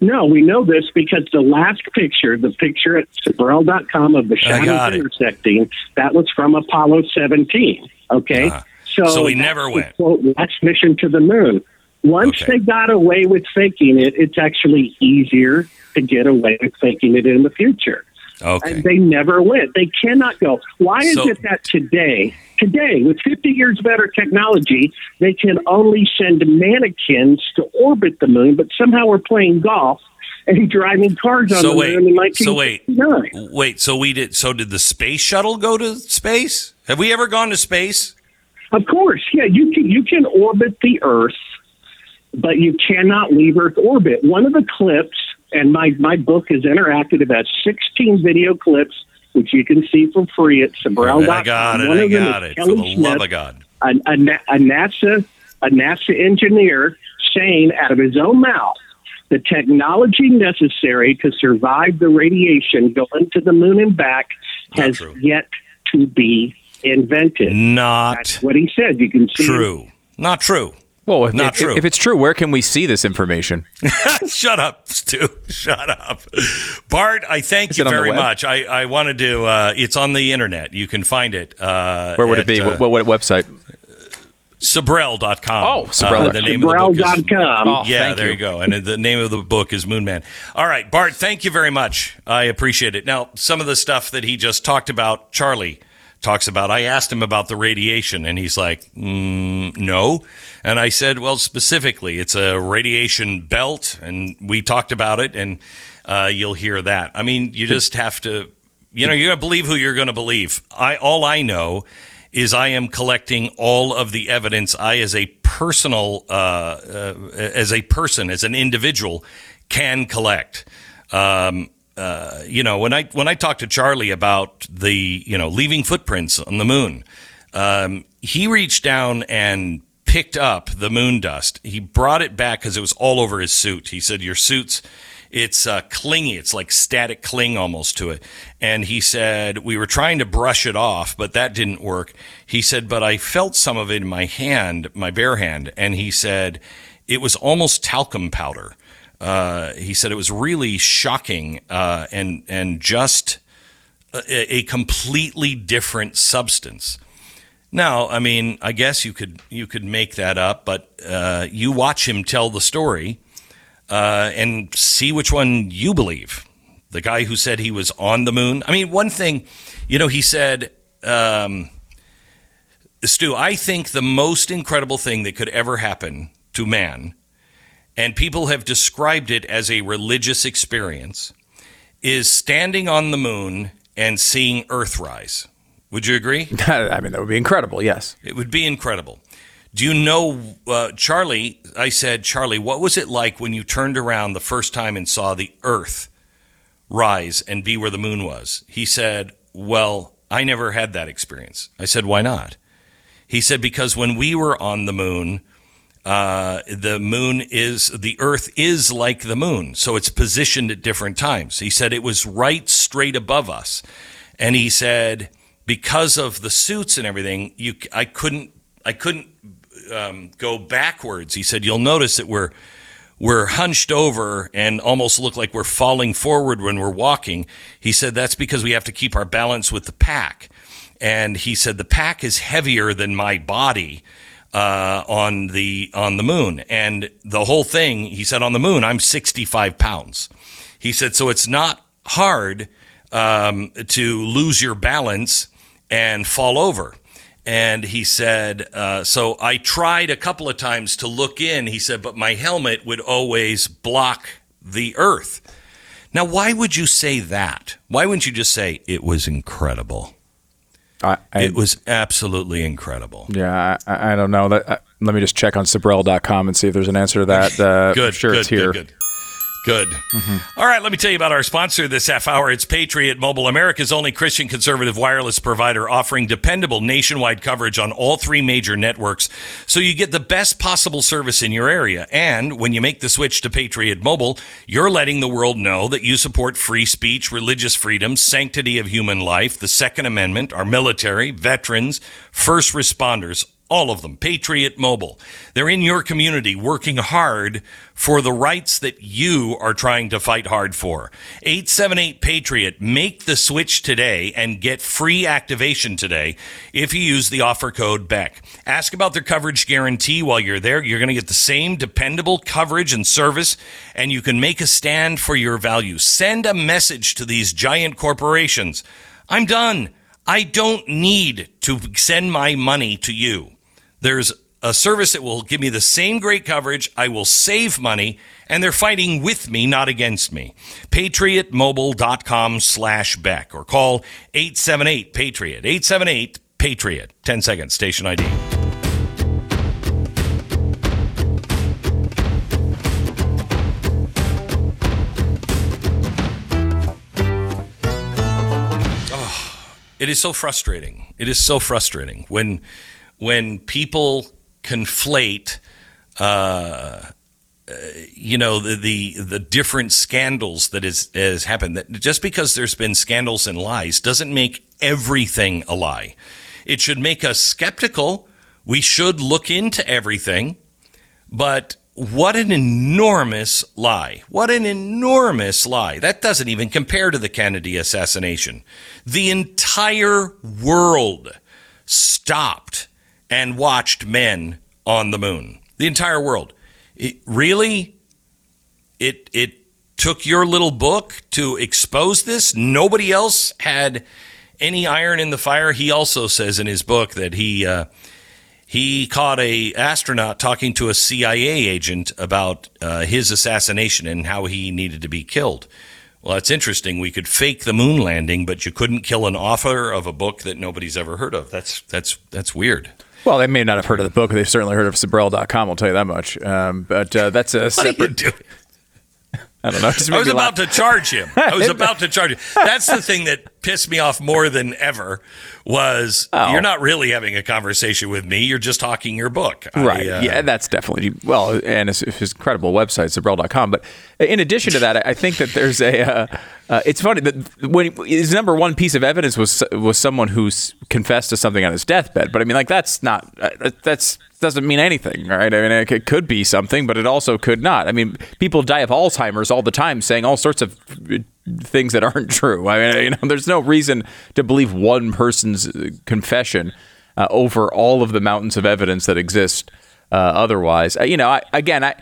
No, we know this because the last picture, the picture at Sibrel.com of the shadows it. intersecting, that was from Apollo 17. Okay, Ah. So we never went. Quote, last mission to the moon. Once Okay. they got away with faking it, it's actually easier to get away with faking it in the future. Okay. And they never went. They cannot go. Why is So- it that today, today, with 50 years better technology, they can only send mannequins to orbit the moon, but somehow we're playing golf and driving cars on So the wait, moon in so wait, 1969? wait. So we did. So did the space shuttle go to space? Have we ever gone to space? Of course, yeah, you can you can orbit the Earth, but you cannot leave Earth orbit. One of the clips, and my my book is interactive. It has 16 video clips, which you can see for free at Sibrel.com. I got it. One I got it. For Kelly the love Smith, of God. a, a, a NASA a NASA engineer saying out of his own mouth the technology necessary to survive the radiation going to the moon and back Not has true. yet to be invented. Not That's what he said. You can see true. Not true. Well, if, Not if, true. if it's true, where can we see this information? Shut up, Stu. Shut up. Bart, I thank Is you it on the very much. I, I wanted to, uh, it's on the internet. You can find it. Uh, Where would at, it be? Uh, what, what website? Sibrel.com. Oh, Sibrel. Uh, the name of the book is, Sibrel.com. Oh, yeah, thank there you. you. go. And the name of the book is Moonman. All right, Bart, thank you very much. I appreciate it. Now, some of the stuff that he just talked about, Charlie talks about, I asked him about the radiation, and he's like, mm, no. And I said, well, specifically, it's a radiation belt, and we talked about it, and uh, you'll hear that. I mean, you just have to, you know, you're going to believe who you're going to believe. I All I know is I am collecting all of the evidence I, as a personal, uh, uh, as a person, as an individual, can collect. Um, uh, you know, when I when I talked to Charlie about the you know leaving footprints on the moon, um, he reached down and picked up the moon dust. He brought it back because it was all over his suit. He said, "Your suit's it's uh, clingy. It's like static cling almost to it." And he said, "We were trying to brush it off, but that didn't work." He said, "But I felt some of it in my hand, my bare hand." And he said, "It was almost talcum powder." Uh, he said it was really shocking uh, and and just a, a completely different substance. Now, I mean, I guess you could you could make that up, but uh, you watch him tell the story uh, and see which one you believe. The guy who said he was on the moon. I mean, one thing, you know, he said, um, Stu, I think the most incredible thing that could ever happen to man, and people have described it as a religious experience, is standing on the moon and seeing Earth rise. Would you agree? I mean, that would be incredible. Yes. It would be incredible. Do you know, uh, Charlie? I said, Charlie, what was it like when you turned around the first time and saw the Earth rise and be where the moon was? He said, Well, I never had that experience. I said, Why not? He said, Because when we were on the moon, uh, the moon is, the Earth is like the moon. So it's positioned at different times. He said it was right straight above us. And he said, because of the suits and everything, you, I couldn't, I couldn't um, go backwards. He said, "You'll notice that we're we're hunched over and almost look like we're falling forward when we're walking." He said that's because we have to keep our balance with the pack. And he said the pack is heavier than my body uh, on the on the moon, and the whole thing. He said on the moon, I'm 65 pounds. He said so it's not hard um, to lose your balance and fall over. And he said, uh, so I tried a couple of times to look in. He said, but my helmet would always block the earth. Now, why would you say that? Why wouldn't you just say it was incredible? I, I, It was absolutely incredible. yeah, I, I don't know. That, uh, let me just check on Sibrel.com and see if there's an answer to that. Uh, Good, sure good, it's here. good, good. Good. All right, let me tell you about our sponsor this half hour. It's Patriot Mobile, America's only Christian conservative wireless provider offering dependable nationwide coverage on all three major networks so you get the best possible service in your area. And when you make the switch to Patriot Mobile, you're letting the world know that you support free speech, religious freedom, sanctity of human life, the Second Amendment, our military, veterans, first responders, All of them. Patriot Mobile. They're in your community working hard for the rights that you are trying to fight hard for. 878 Patriot. Make the switch today and get free activation today if you use the offer code BECK. Ask about their coverage guarantee while you're there. You're going to get the same dependable coverage and service, and you can make a stand for your values. Send a message to these giant corporations. I'm done. I don't need to send my money to you. There's a service that will give me the same great coverage. I will save money, and they're fighting with me, not against me. PatriotMobile.com slash Beck or call 878 Patriot. 878 Patriot. 10 seconds, station ID. Oh, it is so frustrating. It is so frustrating when when people conflate, uh, uh, you know, the, the the different scandals that is has happened. That just because there's been scandals and lies doesn't make everything a lie. It should make us skeptical. We should look into everything, but what an enormous lie. What an enormous lie. That doesn't even compare to the Kennedy assassination. The entire world stopped and watched men on the moon. The entire world. It, really? It, it took your little book to expose this? Nobody else had any iron in the fire? He also says in his book that he. Uh, he caught a astronaut talking to a CIA agent about uh, his assassination and how he needed to be killed. Well, that's interesting. We could fake the moon landing, but you couldn't kill an author of a book that nobody's ever heard of. That's that's that's weird. Well, they may not have heard of the book, but they've certainly heard of Sibrel.com, I'll tell you that much. Um, but uh, that's a What are you separate. I don't know. I was about laugh. to charge him. I was about to charge him. That's the thing that pissed me off more than ever was Oh. you're not really having a conversation with me. You're just talking your book. I, Right. uh, yeah, that's definitely well, and his, his incredible website, Sibrel.com. But in addition to that, I- I think that there's a. Uh, uh, it's funny that when his number one piece of evidence was was someone who confessed to something on his deathbed. But I mean, like that's not uh, that's doesn't mean anything, right? I mean, it, could be something, but it also could not. I mean, people die of Alzheimer's all the time, saying all sorts of things that aren't true. I mean, you know, there's no reason to believe one person's uh, confession uh, over all of the mountains of evidence that exist uh, otherwise. Uh, you know, I, again, I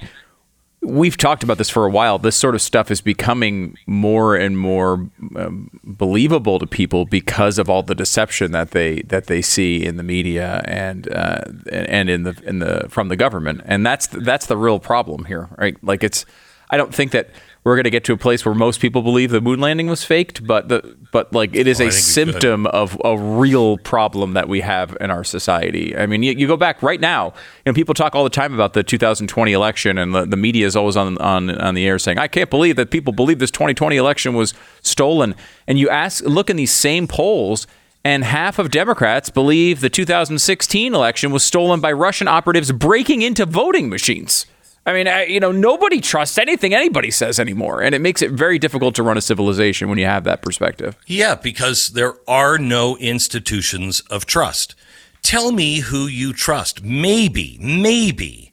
we've talked about this for a while. This sort of stuff is becoming more and more um, believable to people because of all the deception that they that they see in the media and uh, and in the in the from the government. And that's that's the real problem here, right? Like it's. I don't think that we're going to get to a place where most people believe the moon landing was faked, but the but like it is Oh, a think we could. symptom of a real problem that we have in our society. I mean, you, you go back right now, you know, people talk all the time about the 2020 election, and the, the media is always on, on on the air saying, "I can't believe that people believe this 2020 election was stolen." And you ask, look in these same polls. And half of Democrats believe the 2016 election was stolen by Russian operatives breaking into voting machines. I mean, I, you know, nobody trusts anything anybody says anymore, and it makes it very difficult to run a civilization when you have that perspective. Yeah, because there are no institutions of trust. Tell me who you trust. Maybe, maybe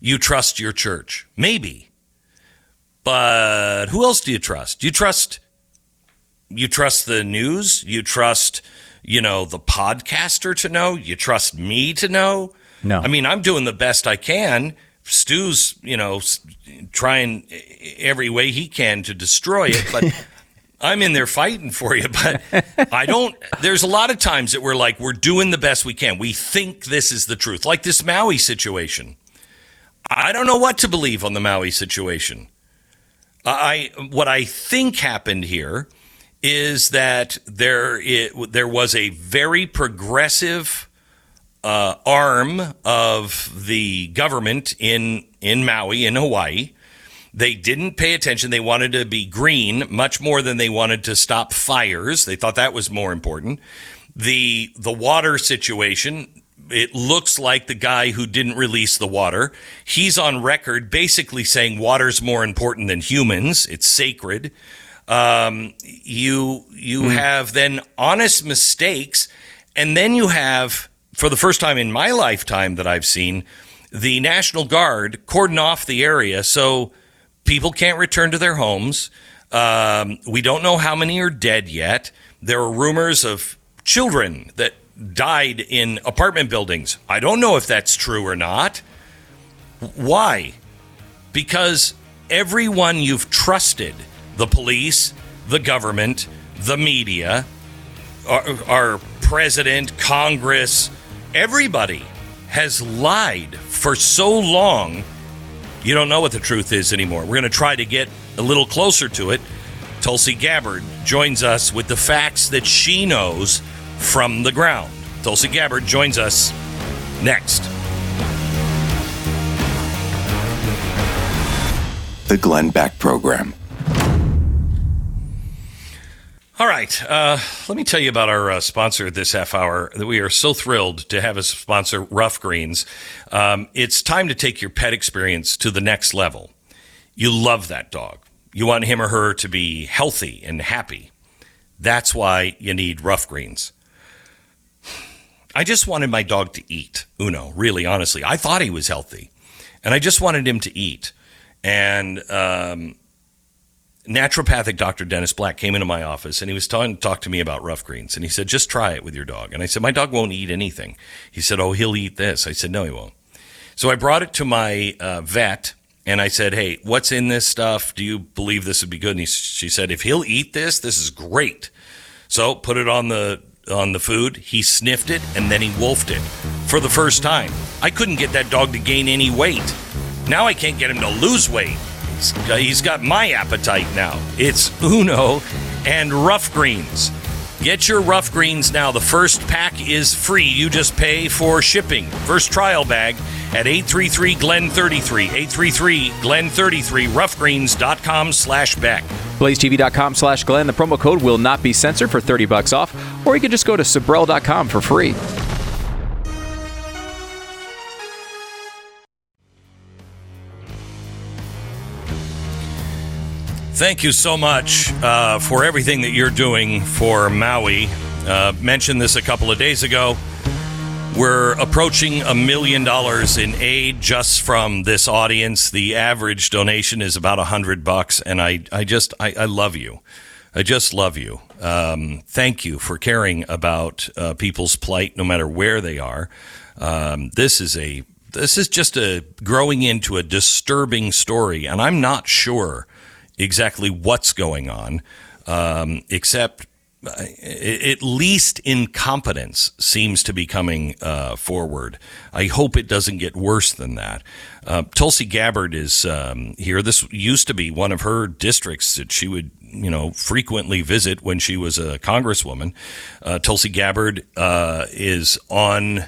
you trust your church. Maybe. But who else do you trust? You trust you trust the news? You trust, you know, the podcaster to know? You trust me to know? No. I mean, I'm doing the best I can. Stu's, you know, trying every way he can to destroy it, but I'm in there fighting for you. But I don't, there's a lot of times that we're like, we're doing the best we can. We think this is the truth, like this Maui situation. I don't know what to believe on the Maui situation. I what I think happened here is that there it, there was a very progressive uh, arm of the government in in Maui in Hawaii. They didn't pay attention. They wanted to be green much more than they wanted to stop fires. They thought that was more important. The the water situation it looks like the guy who didn't release the water. He's on record basically saying water's more important than humans. It's sacred. Um, you you have then honest mistakes, and then you have for the first time in my lifetime that I've seen, the National Guard cordon off the area so people can't return to their homes. Um, we don't know how many are dead yet. There are rumors of children that died in apartment buildings. I don't know if that's true or not. Why? Because everyone you've trusted the police, the government, the media, our, our president, Congress, everybody has lied for so long, you don't know what the truth is anymore. We're going to try to get a little closer to it. Tulsi Gabbard joins us with the facts that she knows from the ground. Tulsi Gabbard joins us next. The Glenn Beck Program. All right. Uh, let me tell you about our uh, sponsor this half hour. We are so thrilled to have as sponsor Ruff Greens. Um, it's time to take your pet experience to the next level. You love that dog. You want him or her to be healthy and happy. That's why you need Ruff Greens. I just wanted my dog to eat. Uno, really, honestly, I thought he was healthy, and I just wanted him to eat. And um, naturopathic Dr. Dennis Black came into my office and he was talking talk to me about ruff greens. And he said, just try it with your dog. And I said, my dog won't eat anything. He said, oh, he'll eat this. I said, no, he won't. So I brought it to my uh, vet and I said, hey, what's in this stuff? Do you believe this would be good? And he, she said, if he'll eat this, this is great. So put it on the on the food. He sniffed it and then he wolfed it for the first time. I couldn't get that dog to gain any weight. Now I can't get him to lose weight. He's got, he's got my appetite now. It's Uno and Ruff Greens. Get your Ruff Greens now. The first pack is free. You just pay for shipping. First trial bag at 833 Glen 33. 833 Glen 33. Ruffgreens.com slash Beck. BlazeTV.com slash Glenn. The promo code will not be censored for 30 bucks off, or you can just go to Sibrel.com for free. Thank you so much uh, for everything that you're doing for Maui. Uh, mentioned this a couple of days ago. We're approaching a million dollars in aid just from this audience. The average donation is about a hundred bucks, and I, I just, I, I love you. I just love you. Um, thank you for caring about uh, people's plight, no matter where they are. Um, this is a, this is just a growing into a disturbing story, and I'm not sure exactly what's going on, um, except uh, at least incompetence seems to be coming uh, forward. I hope it doesn't get worse than that. Uh, Tulsi Gabbard is um, here. This used to be one of her districts that she would, you know, frequently visit when she was a congresswoman. Uh, Tulsi Gabbard uh, is on.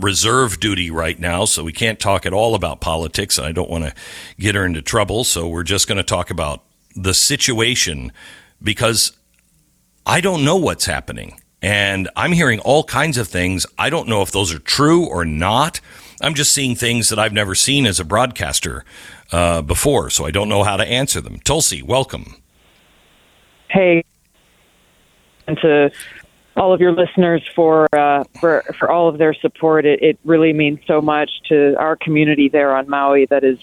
Reserve duty right now, so we can't talk at all about politics, and I don't want to get her into trouble. So we're just going to talk about the situation because I don't know what's happening. And I'm hearing all kinds of things. I don't know if those are true or not. I'm just seeing things that I've never seen as a broadcaster uh, before, so I don't know how to answer them. Tulsi, welcome. Hey, and to all of your listeners for uh, for for all of their support. It, it really means so much to our community there on Maui that is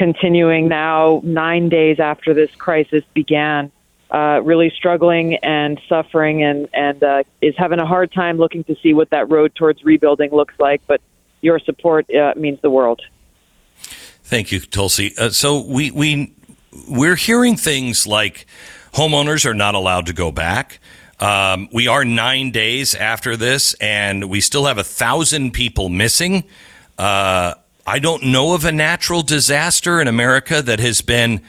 continuing now nine days after this crisis began. Uh, really struggling and suffering and and uh, is having a hard time looking to see what that road towards rebuilding looks like. But your support uh, means the world. Thank you, Tulsi. Uh, so we we we're hearing things like homeowners are not allowed to go back. Um, we are nine days after this, and we still have a thousand people missing. Uh, I don't know of a natural disaster in America that has been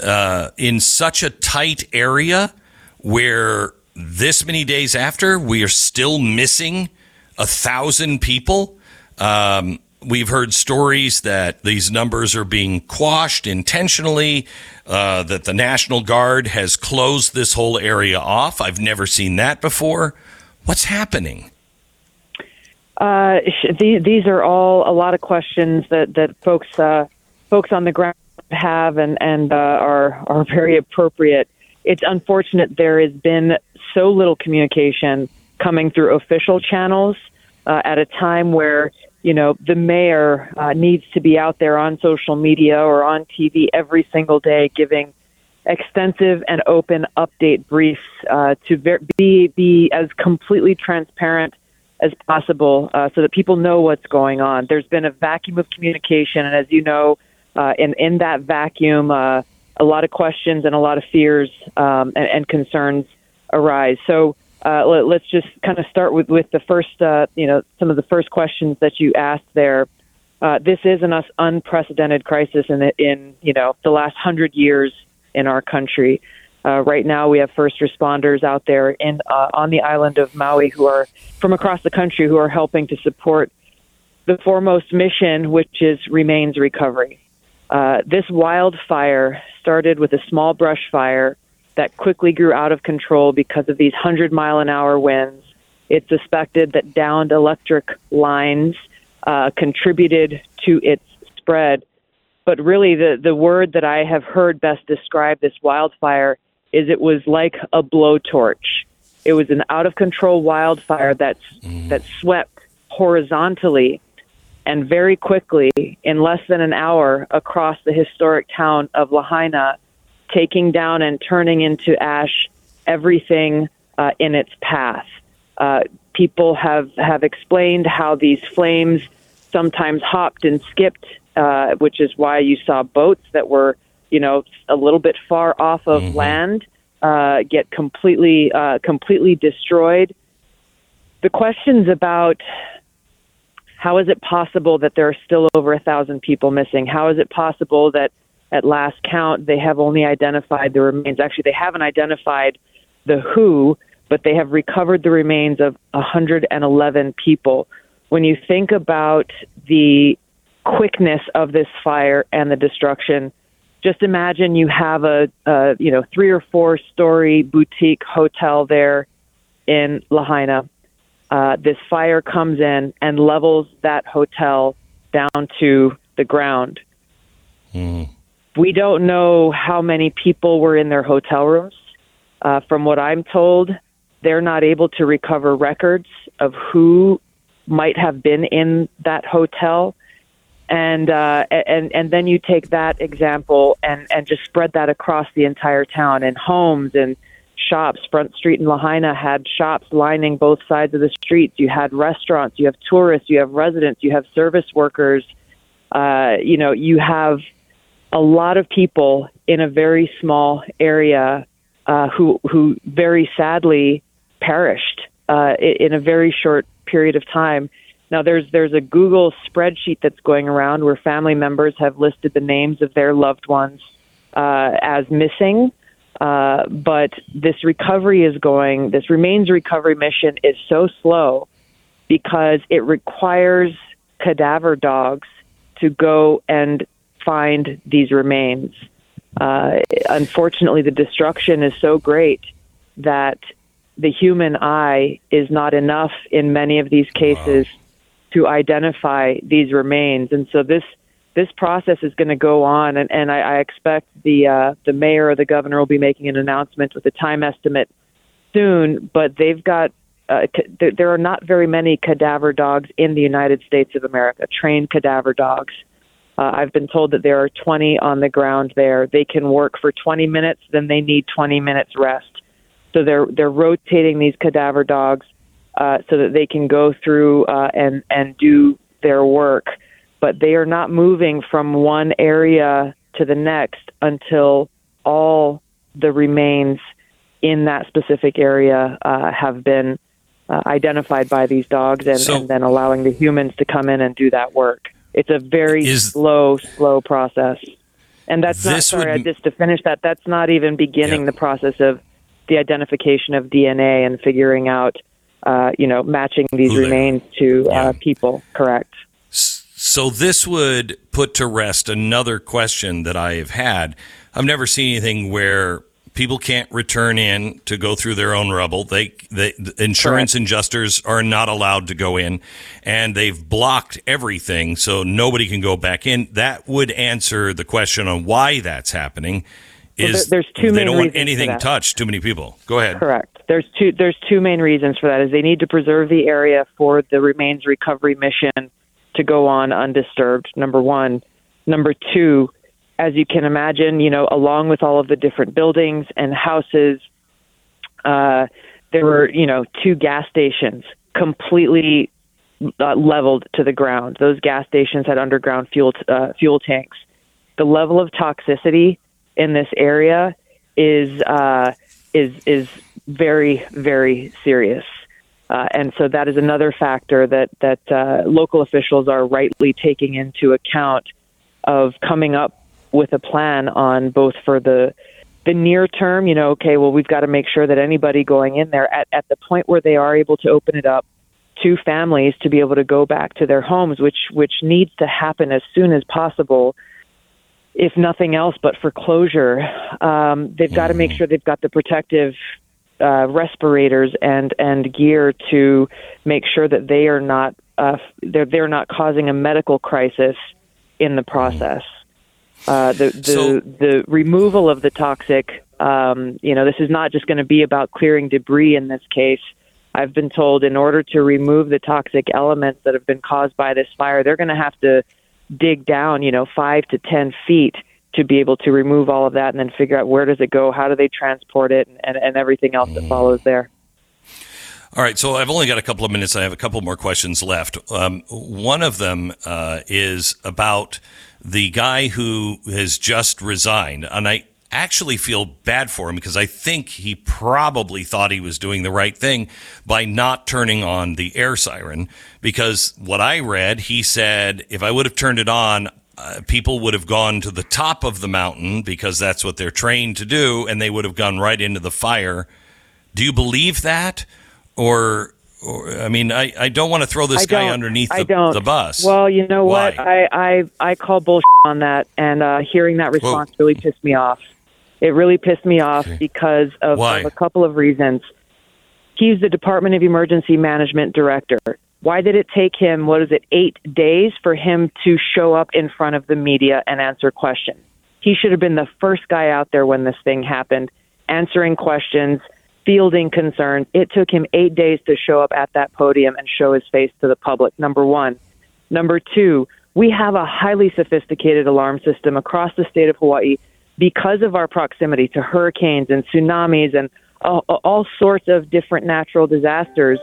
uh, in such a tight area where this many days after we are still missing a thousand people. Um, we've heard stories that these numbers are being quashed intentionally, uh, that the National Guard has closed this whole area off. I've never seen that before. What's happening? Uh, these, these are all a lot of questions that that folks uh, folks on the ground have and and uh, are are very appropriate. It's unfortunate there has been so little communication coming through official channels. uh, at a time where you know the mayor uh, needs to be out there on social media or on TV every single day giving extensive and open update briefs uh, to ver- be be as completely transparent as possible uh, so that people know what's going on. There's been a vacuum of communication, and as you know, uh, in in that vacuum, uh, a lot of questions and a lot of fears um, and, and concerns arise. So. Uh, let, let's just kind of start with, with the first, uh, you know, some of the first questions that you asked there. Uh, this is an us- unprecedented crisis in, the, in, you know, the last hundred years in our country. Uh, right now, we have first responders out there in uh, on the island of Maui who are from across the country who are helping to support the foremost mission, which is remains recovery. Uh, this wildfire started with a small brush fire that quickly grew out of control because of these 100 mile an hour winds. It's suspected that downed electric lines uh, contributed to its spread. But really, the, the word that I have heard best describe this wildfire is it was like a blowtorch. It was an out of control wildfire that's, that swept horizontally and very quickly, in less than an hour, across the historic town of Lahaina, taking down and turning into ash everything uh, in its path. Uh, people have, have explained how these flames sometimes hopped and skipped, uh, which is why you saw boats that were, you know, a little bit far off of land uh, get completely, uh, completely destroyed. The questions about how is it possible that there are still over a thousand people missing? How is it possible that at last count they have only identified the remains? Actually, they haven't identified the who, but they have recovered the remains of 111 people. When you think about the quickness of this fire and the destruction, just imagine you have a, a you know three or four story boutique hotel there in Lahaina. Uh, this fire comes in and levels that hotel down to the ground. We don't know how many people were in their hotel rooms. Uh, from what I'm told, they're not able to recover records of who might have been in that hotel. And uh, and and then you take that example and and just spread that across the entire town and homes and shops. Front Street in Lahaina had shops lining both sides of the streets. You had restaurants. You have tourists. You have residents. You have service workers. Uh, you know, you have a lot of people in a very small area uh, who who very sadly perished uh, in a very short period of time. Now there's there's a Google spreadsheet that's going around where family members have listed the names of their loved ones uh, as missing. Uh, but this recovery is going. This remains recovery mission is so slow because it requires cadaver dogs to go and find these remains. Uh, unfortunately, the destruction is so great that the human eye is not enough in many of these cases to identify these remains, and so this this process is going to go on, and, and I, I expect the uh, the mayor or the governor will be making an announcement with a time estimate soon. But they've got uh, there, there are not very many cadaver dogs in the United States of America, trained cadaver dogs. Uh, I've been told that there are 20 on the ground there. They can work for 20 minutes, then they need 20 minutes rest. So they're they're rotating these cadaver dogs uh, so that they can go through uh, and and do their work, but they are not moving from one area to the next until all the remains in that specific area uh, have been uh, identified by these dogs, and, So- and then allowing the humans to come in and do that work. It's a very Is- slow, slow process. And that's not sorry, would- just to finish that. That's not even beginning Yeah. the process of the identification of DNA and figuring out, uh, you know, matching these are. remains to Yeah. uh, people. Correct. So this would put to rest another question that I have had. I've never seen anything where people can't return in to go through their own rubble. They, they the insurance adjusters are not allowed to go in, and they've blocked everything, so nobody can go back in. That would answer the question on why that's happening. Is there- there's two they don't want anything touched? Too many people. Go ahead. Correct. There's two there's two main reasons for that. Is they need to preserve the area for the remains recovery mission to go on undisturbed. Number one. Number two, as you can imagine, you know, along with all of the different buildings and houses, uh, there were you know two gas stations completely uh, leveled to the ground. Those gas stations had underground fuel uh, fuel tanks. The level of toxicity in this area is uh, is is very very serious, uh, and so that is another factor that that uh, local officials are rightly taking into account of coming up with a plan on both for the the near term. You know, okay, well we've got to make sure that anybody going in there at at the point where they are able to open it up to families to be able to go back to their homes, which which needs to happen as soon as possible if nothing else but for closure. Um, they've got to make sure they've got the protective uh, respirators and and gear to make sure that they are not uh, they're they're not causing a medical crisis in the process. Uh, the the So- the removal of the toxic. Um, you know, this is not just going to be about clearing debris in this case. I've been told in order to remove the toxic elements that have been caused by this fire, they're going to have to dig down, you know, five to ten feet to be able to remove all of that and then figure out where does it go, how do they transport it, and, and everything else that follows there. All right, so I've only got a couple of minutes. I have a couple more questions left. Um, one of them uh, is about the guy who has just resigned, and I actually feel bad for him because I think he probably thought he was doing the right thing by not turning on the air siren. Because what I read, he said, if I would have turned it on, uh, people would have gone to the top of the mountain because that's what they're trained to do, and they would have gone right into the fire. Do you believe that? Or, or I mean, I, I don't want to throw this guy underneath the, the bus. Well, you know what? I, I I call bullshit on that, and uh, hearing that response really pissed me off. It really pissed me off because of, of a couple of reasons. He's the Department of Emergency Management director. Why did it take him, what is it, eight days for him to show up in front of the media and answer questions? He should have been the first guy out there when this thing happened, answering questions, fielding concerns. It took him eight days to show up at that podium and show his face to the public, number one. Number two, we have a highly sophisticated alarm system across the state of Hawaii because of our proximity to hurricanes and tsunamis and all, all sorts of different natural disasters.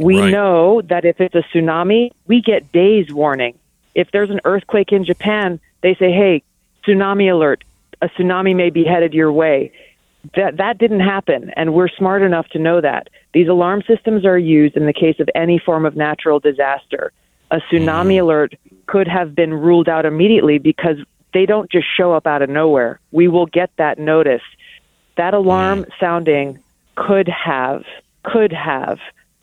We Right. know that if it's a tsunami, we get days warning. If there's an earthquake in Japan, they say, "Hey, tsunami alert. A tsunami may be headed your way." That that didn't happen, and we're smart enough to know that. These alarm systems are used in the case of any form of natural disaster. A tsunami mm. alert could have been ruled out immediately because they don't just show up out of nowhere. We will get that notice. That alarm mm. sounding could have could have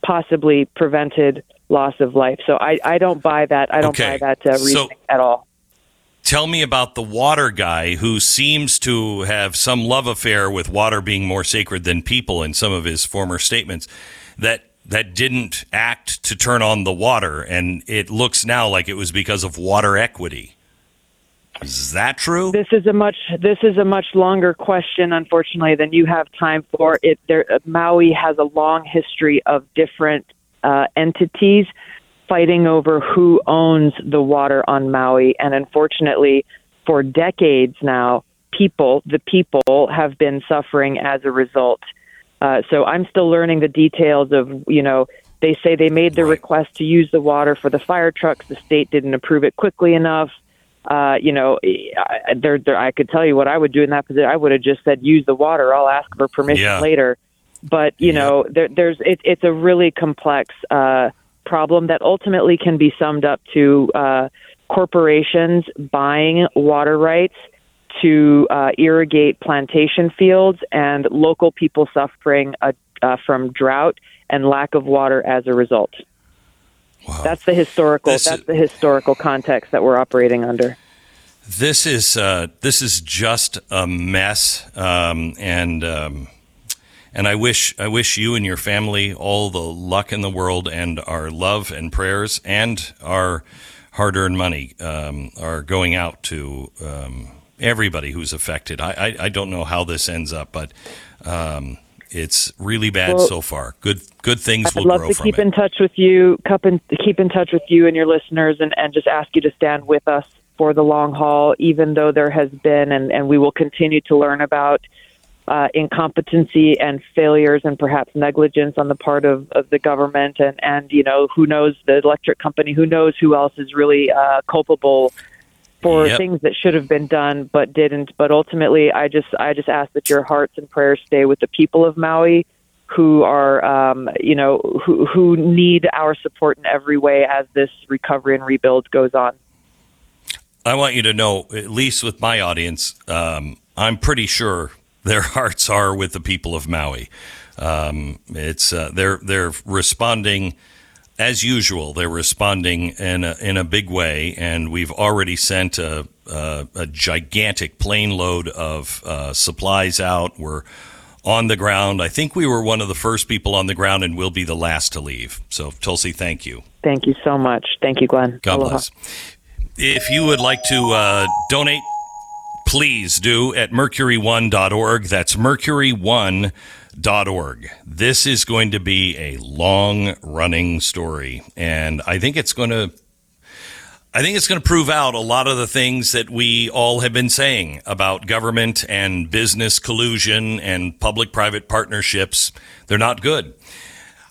possibly prevented loss of life. So I, I don't buy that. I don't Okay. buy that uh, So- reasoning at all. Tell me about the water guy who seems to have some love affair with water being more sacred than people in some of his former statements that that didn't act to turn on the water and it looks now like it was because of water equity. Is that true? This is a much this is a much longer question, unfortunately, than you have time for. It there, Maui has a long history of different uh, entities fighting over who owns the water on Maui, and unfortunately, for decades now, people the people have been suffering as a result. Uh, so I'm still learning the details of you know. They say they made the request to use the water for the fire trucks. The state didn't approve it quickly enough uh, you know, I- there, there, I could tell you what I would do in that position. I would have just said, use the water. I'll ask for permission Yeah. later. But you know, there, there's it, it's a really complex uh, problem that ultimately can be summed up to uh, corporations buying water rights to uh, irrigate plantation fields and local people suffering uh, uh, from drought and lack of water as a result. That's the historical. This- that's the historical context that we're operating under. This is uh, this is just a mess, um, and um, and I wish I wish you and your family all the luck in the world, and our love and prayers and our hard-earned money um, are going out to um, everybody who's affected. I, I I don't know how this ends up, but um, It's really bad Well, so far. Good good things I'd will love grow to keep it. in touch with you, keep in, keep in touch with you and your listeners, and, and just ask you to stand with us for the long haul, even though there has been, and, and we will continue to learn about uh, incompetency and failures and perhaps negligence on the part of, of the government, and, and, you know, who knows, the electric company, who knows who else is really uh, culpable for Yep. things that should have been done but didn't. But ultimately, I just I just ask that your hearts and prayers stay with the people of Maui, who are um, you know who who need our support in every way as this recovery and rebuild goes on. I want you to know, at least with my audience, um, I'm pretty sure their hearts are with the people of Maui. Um, it's uh, they're they're responding as usual. They're responding in a, in a big way, and we've already sent a, a, a gigantic plane load of uh, supplies out. We're on the ground. I think we were one of the first people on the ground, and we'll be the last to leave. So, Tulsi, thank you. Thank you so much. Thank you, Glenn. God Aloha. bless. If you would like to uh, donate, please do at mercury1.org. That's mercury1.org. This is going to be a long running story, and I think it's going to. I think it's going to prove out a lot of the things that we all have been saying about government and business collusion and public private partnerships. They're not good.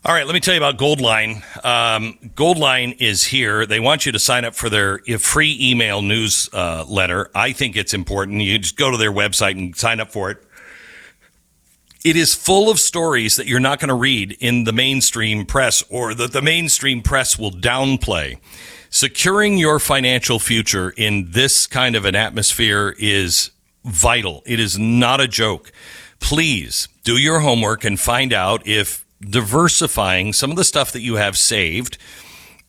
All right, let me tell you about Goldline. Um, Goldline is here. They want you to sign up for their free email newsletter. Uh, letter. I think it's important. You just go to their website and sign up for it. It is full of stories that you're not going to read in the mainstream press or that the mainstream press will downplay. Securing your financial future in this kind of an atmosphere is vital. It is not a joke. Please do your homework and find out if diversifying some of the stuff that you have saved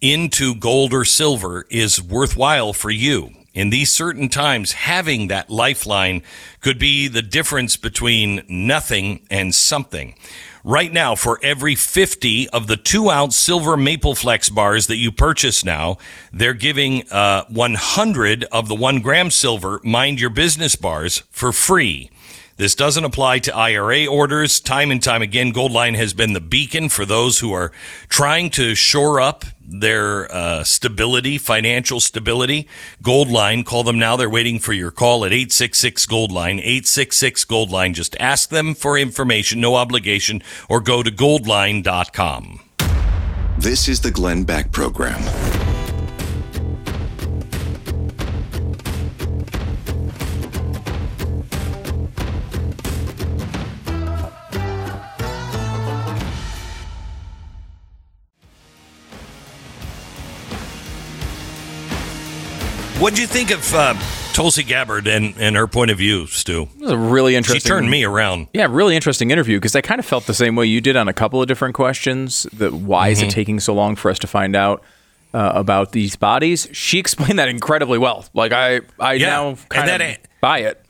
into gold or silver is worthwhile for you. In these certain times, having that lifeline could be the difference between nothing and something. Right now, for every 50 of the two ounce silver Maple Flex bars that you purchase now, they're giving uh, 100 of the one gram silver Mind Your Business bars for free. This doesn't apply to IRA orders. Time and time again, Goldline has been the beacon for those who are trying to shore up their uh, stability, financial stability. Goldline, call them now. They're waiting for your call at 866 Goldline, 866 Goldline. Just ask them for information, no obligation, or go to goldline.com. This is the Glenn Beck Program. What'd you think of uh, Tulsi Gabbard and, and her point of view, Stu? It was a really interesting. She turned me around. Yeah, really interesting interview because I kind of felt the same way you did on a couple of different questions. That why is Mm-hmm. it taking so long for us to find out uh, about these bodies? She explained that incredibly well. Like I, I Yeah, now and kind that of buy it.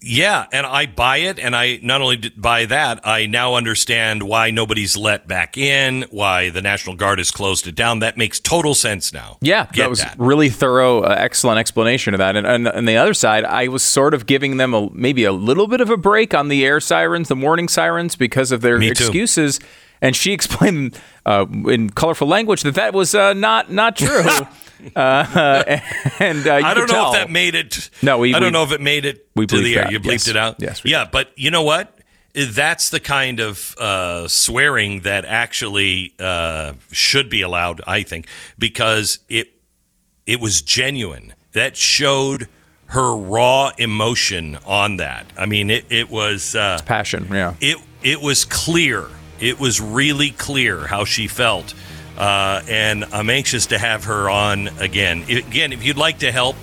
Yeah, and I buy it, and I not only buy that, I now understand why nobody's let back in, why the National Guard has closed it down. That makes total sense now. Yeah, Get that was that. really thorough, uh, excellent explanation of that. And, and on the other side, I was sort of giving them a, maybe a little bit of a break on the air sirens, the warning sirens, because of their excuses. And she explained uh, in colorful language that that was uh, not not true. uh, and uh, I don't know tell. if that made it. No, we- I don't we- know if it made it we to the air. that, You bleeped yes. it out. Yes, yeah, but you know what? That's the kind of uh, swearing that actually uh, should be allowed. I think because it it was genuine. That showed her raw emotion on that. I mean, it it was. Uh, passion. Yeah. it it was clear. It was really clear how she felt, uh, and I'm anxious to have her on again. Again, if you'd like to help,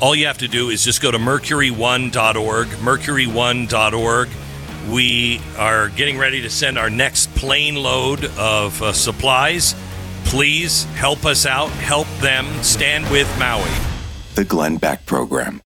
all you have to do is just go to mercuryone.org. Mercuryone.org. We are getting ready to send our next plane load of uh, supplies. Please help us out. Help them. Stand with Maui. The Glenn Beck Program.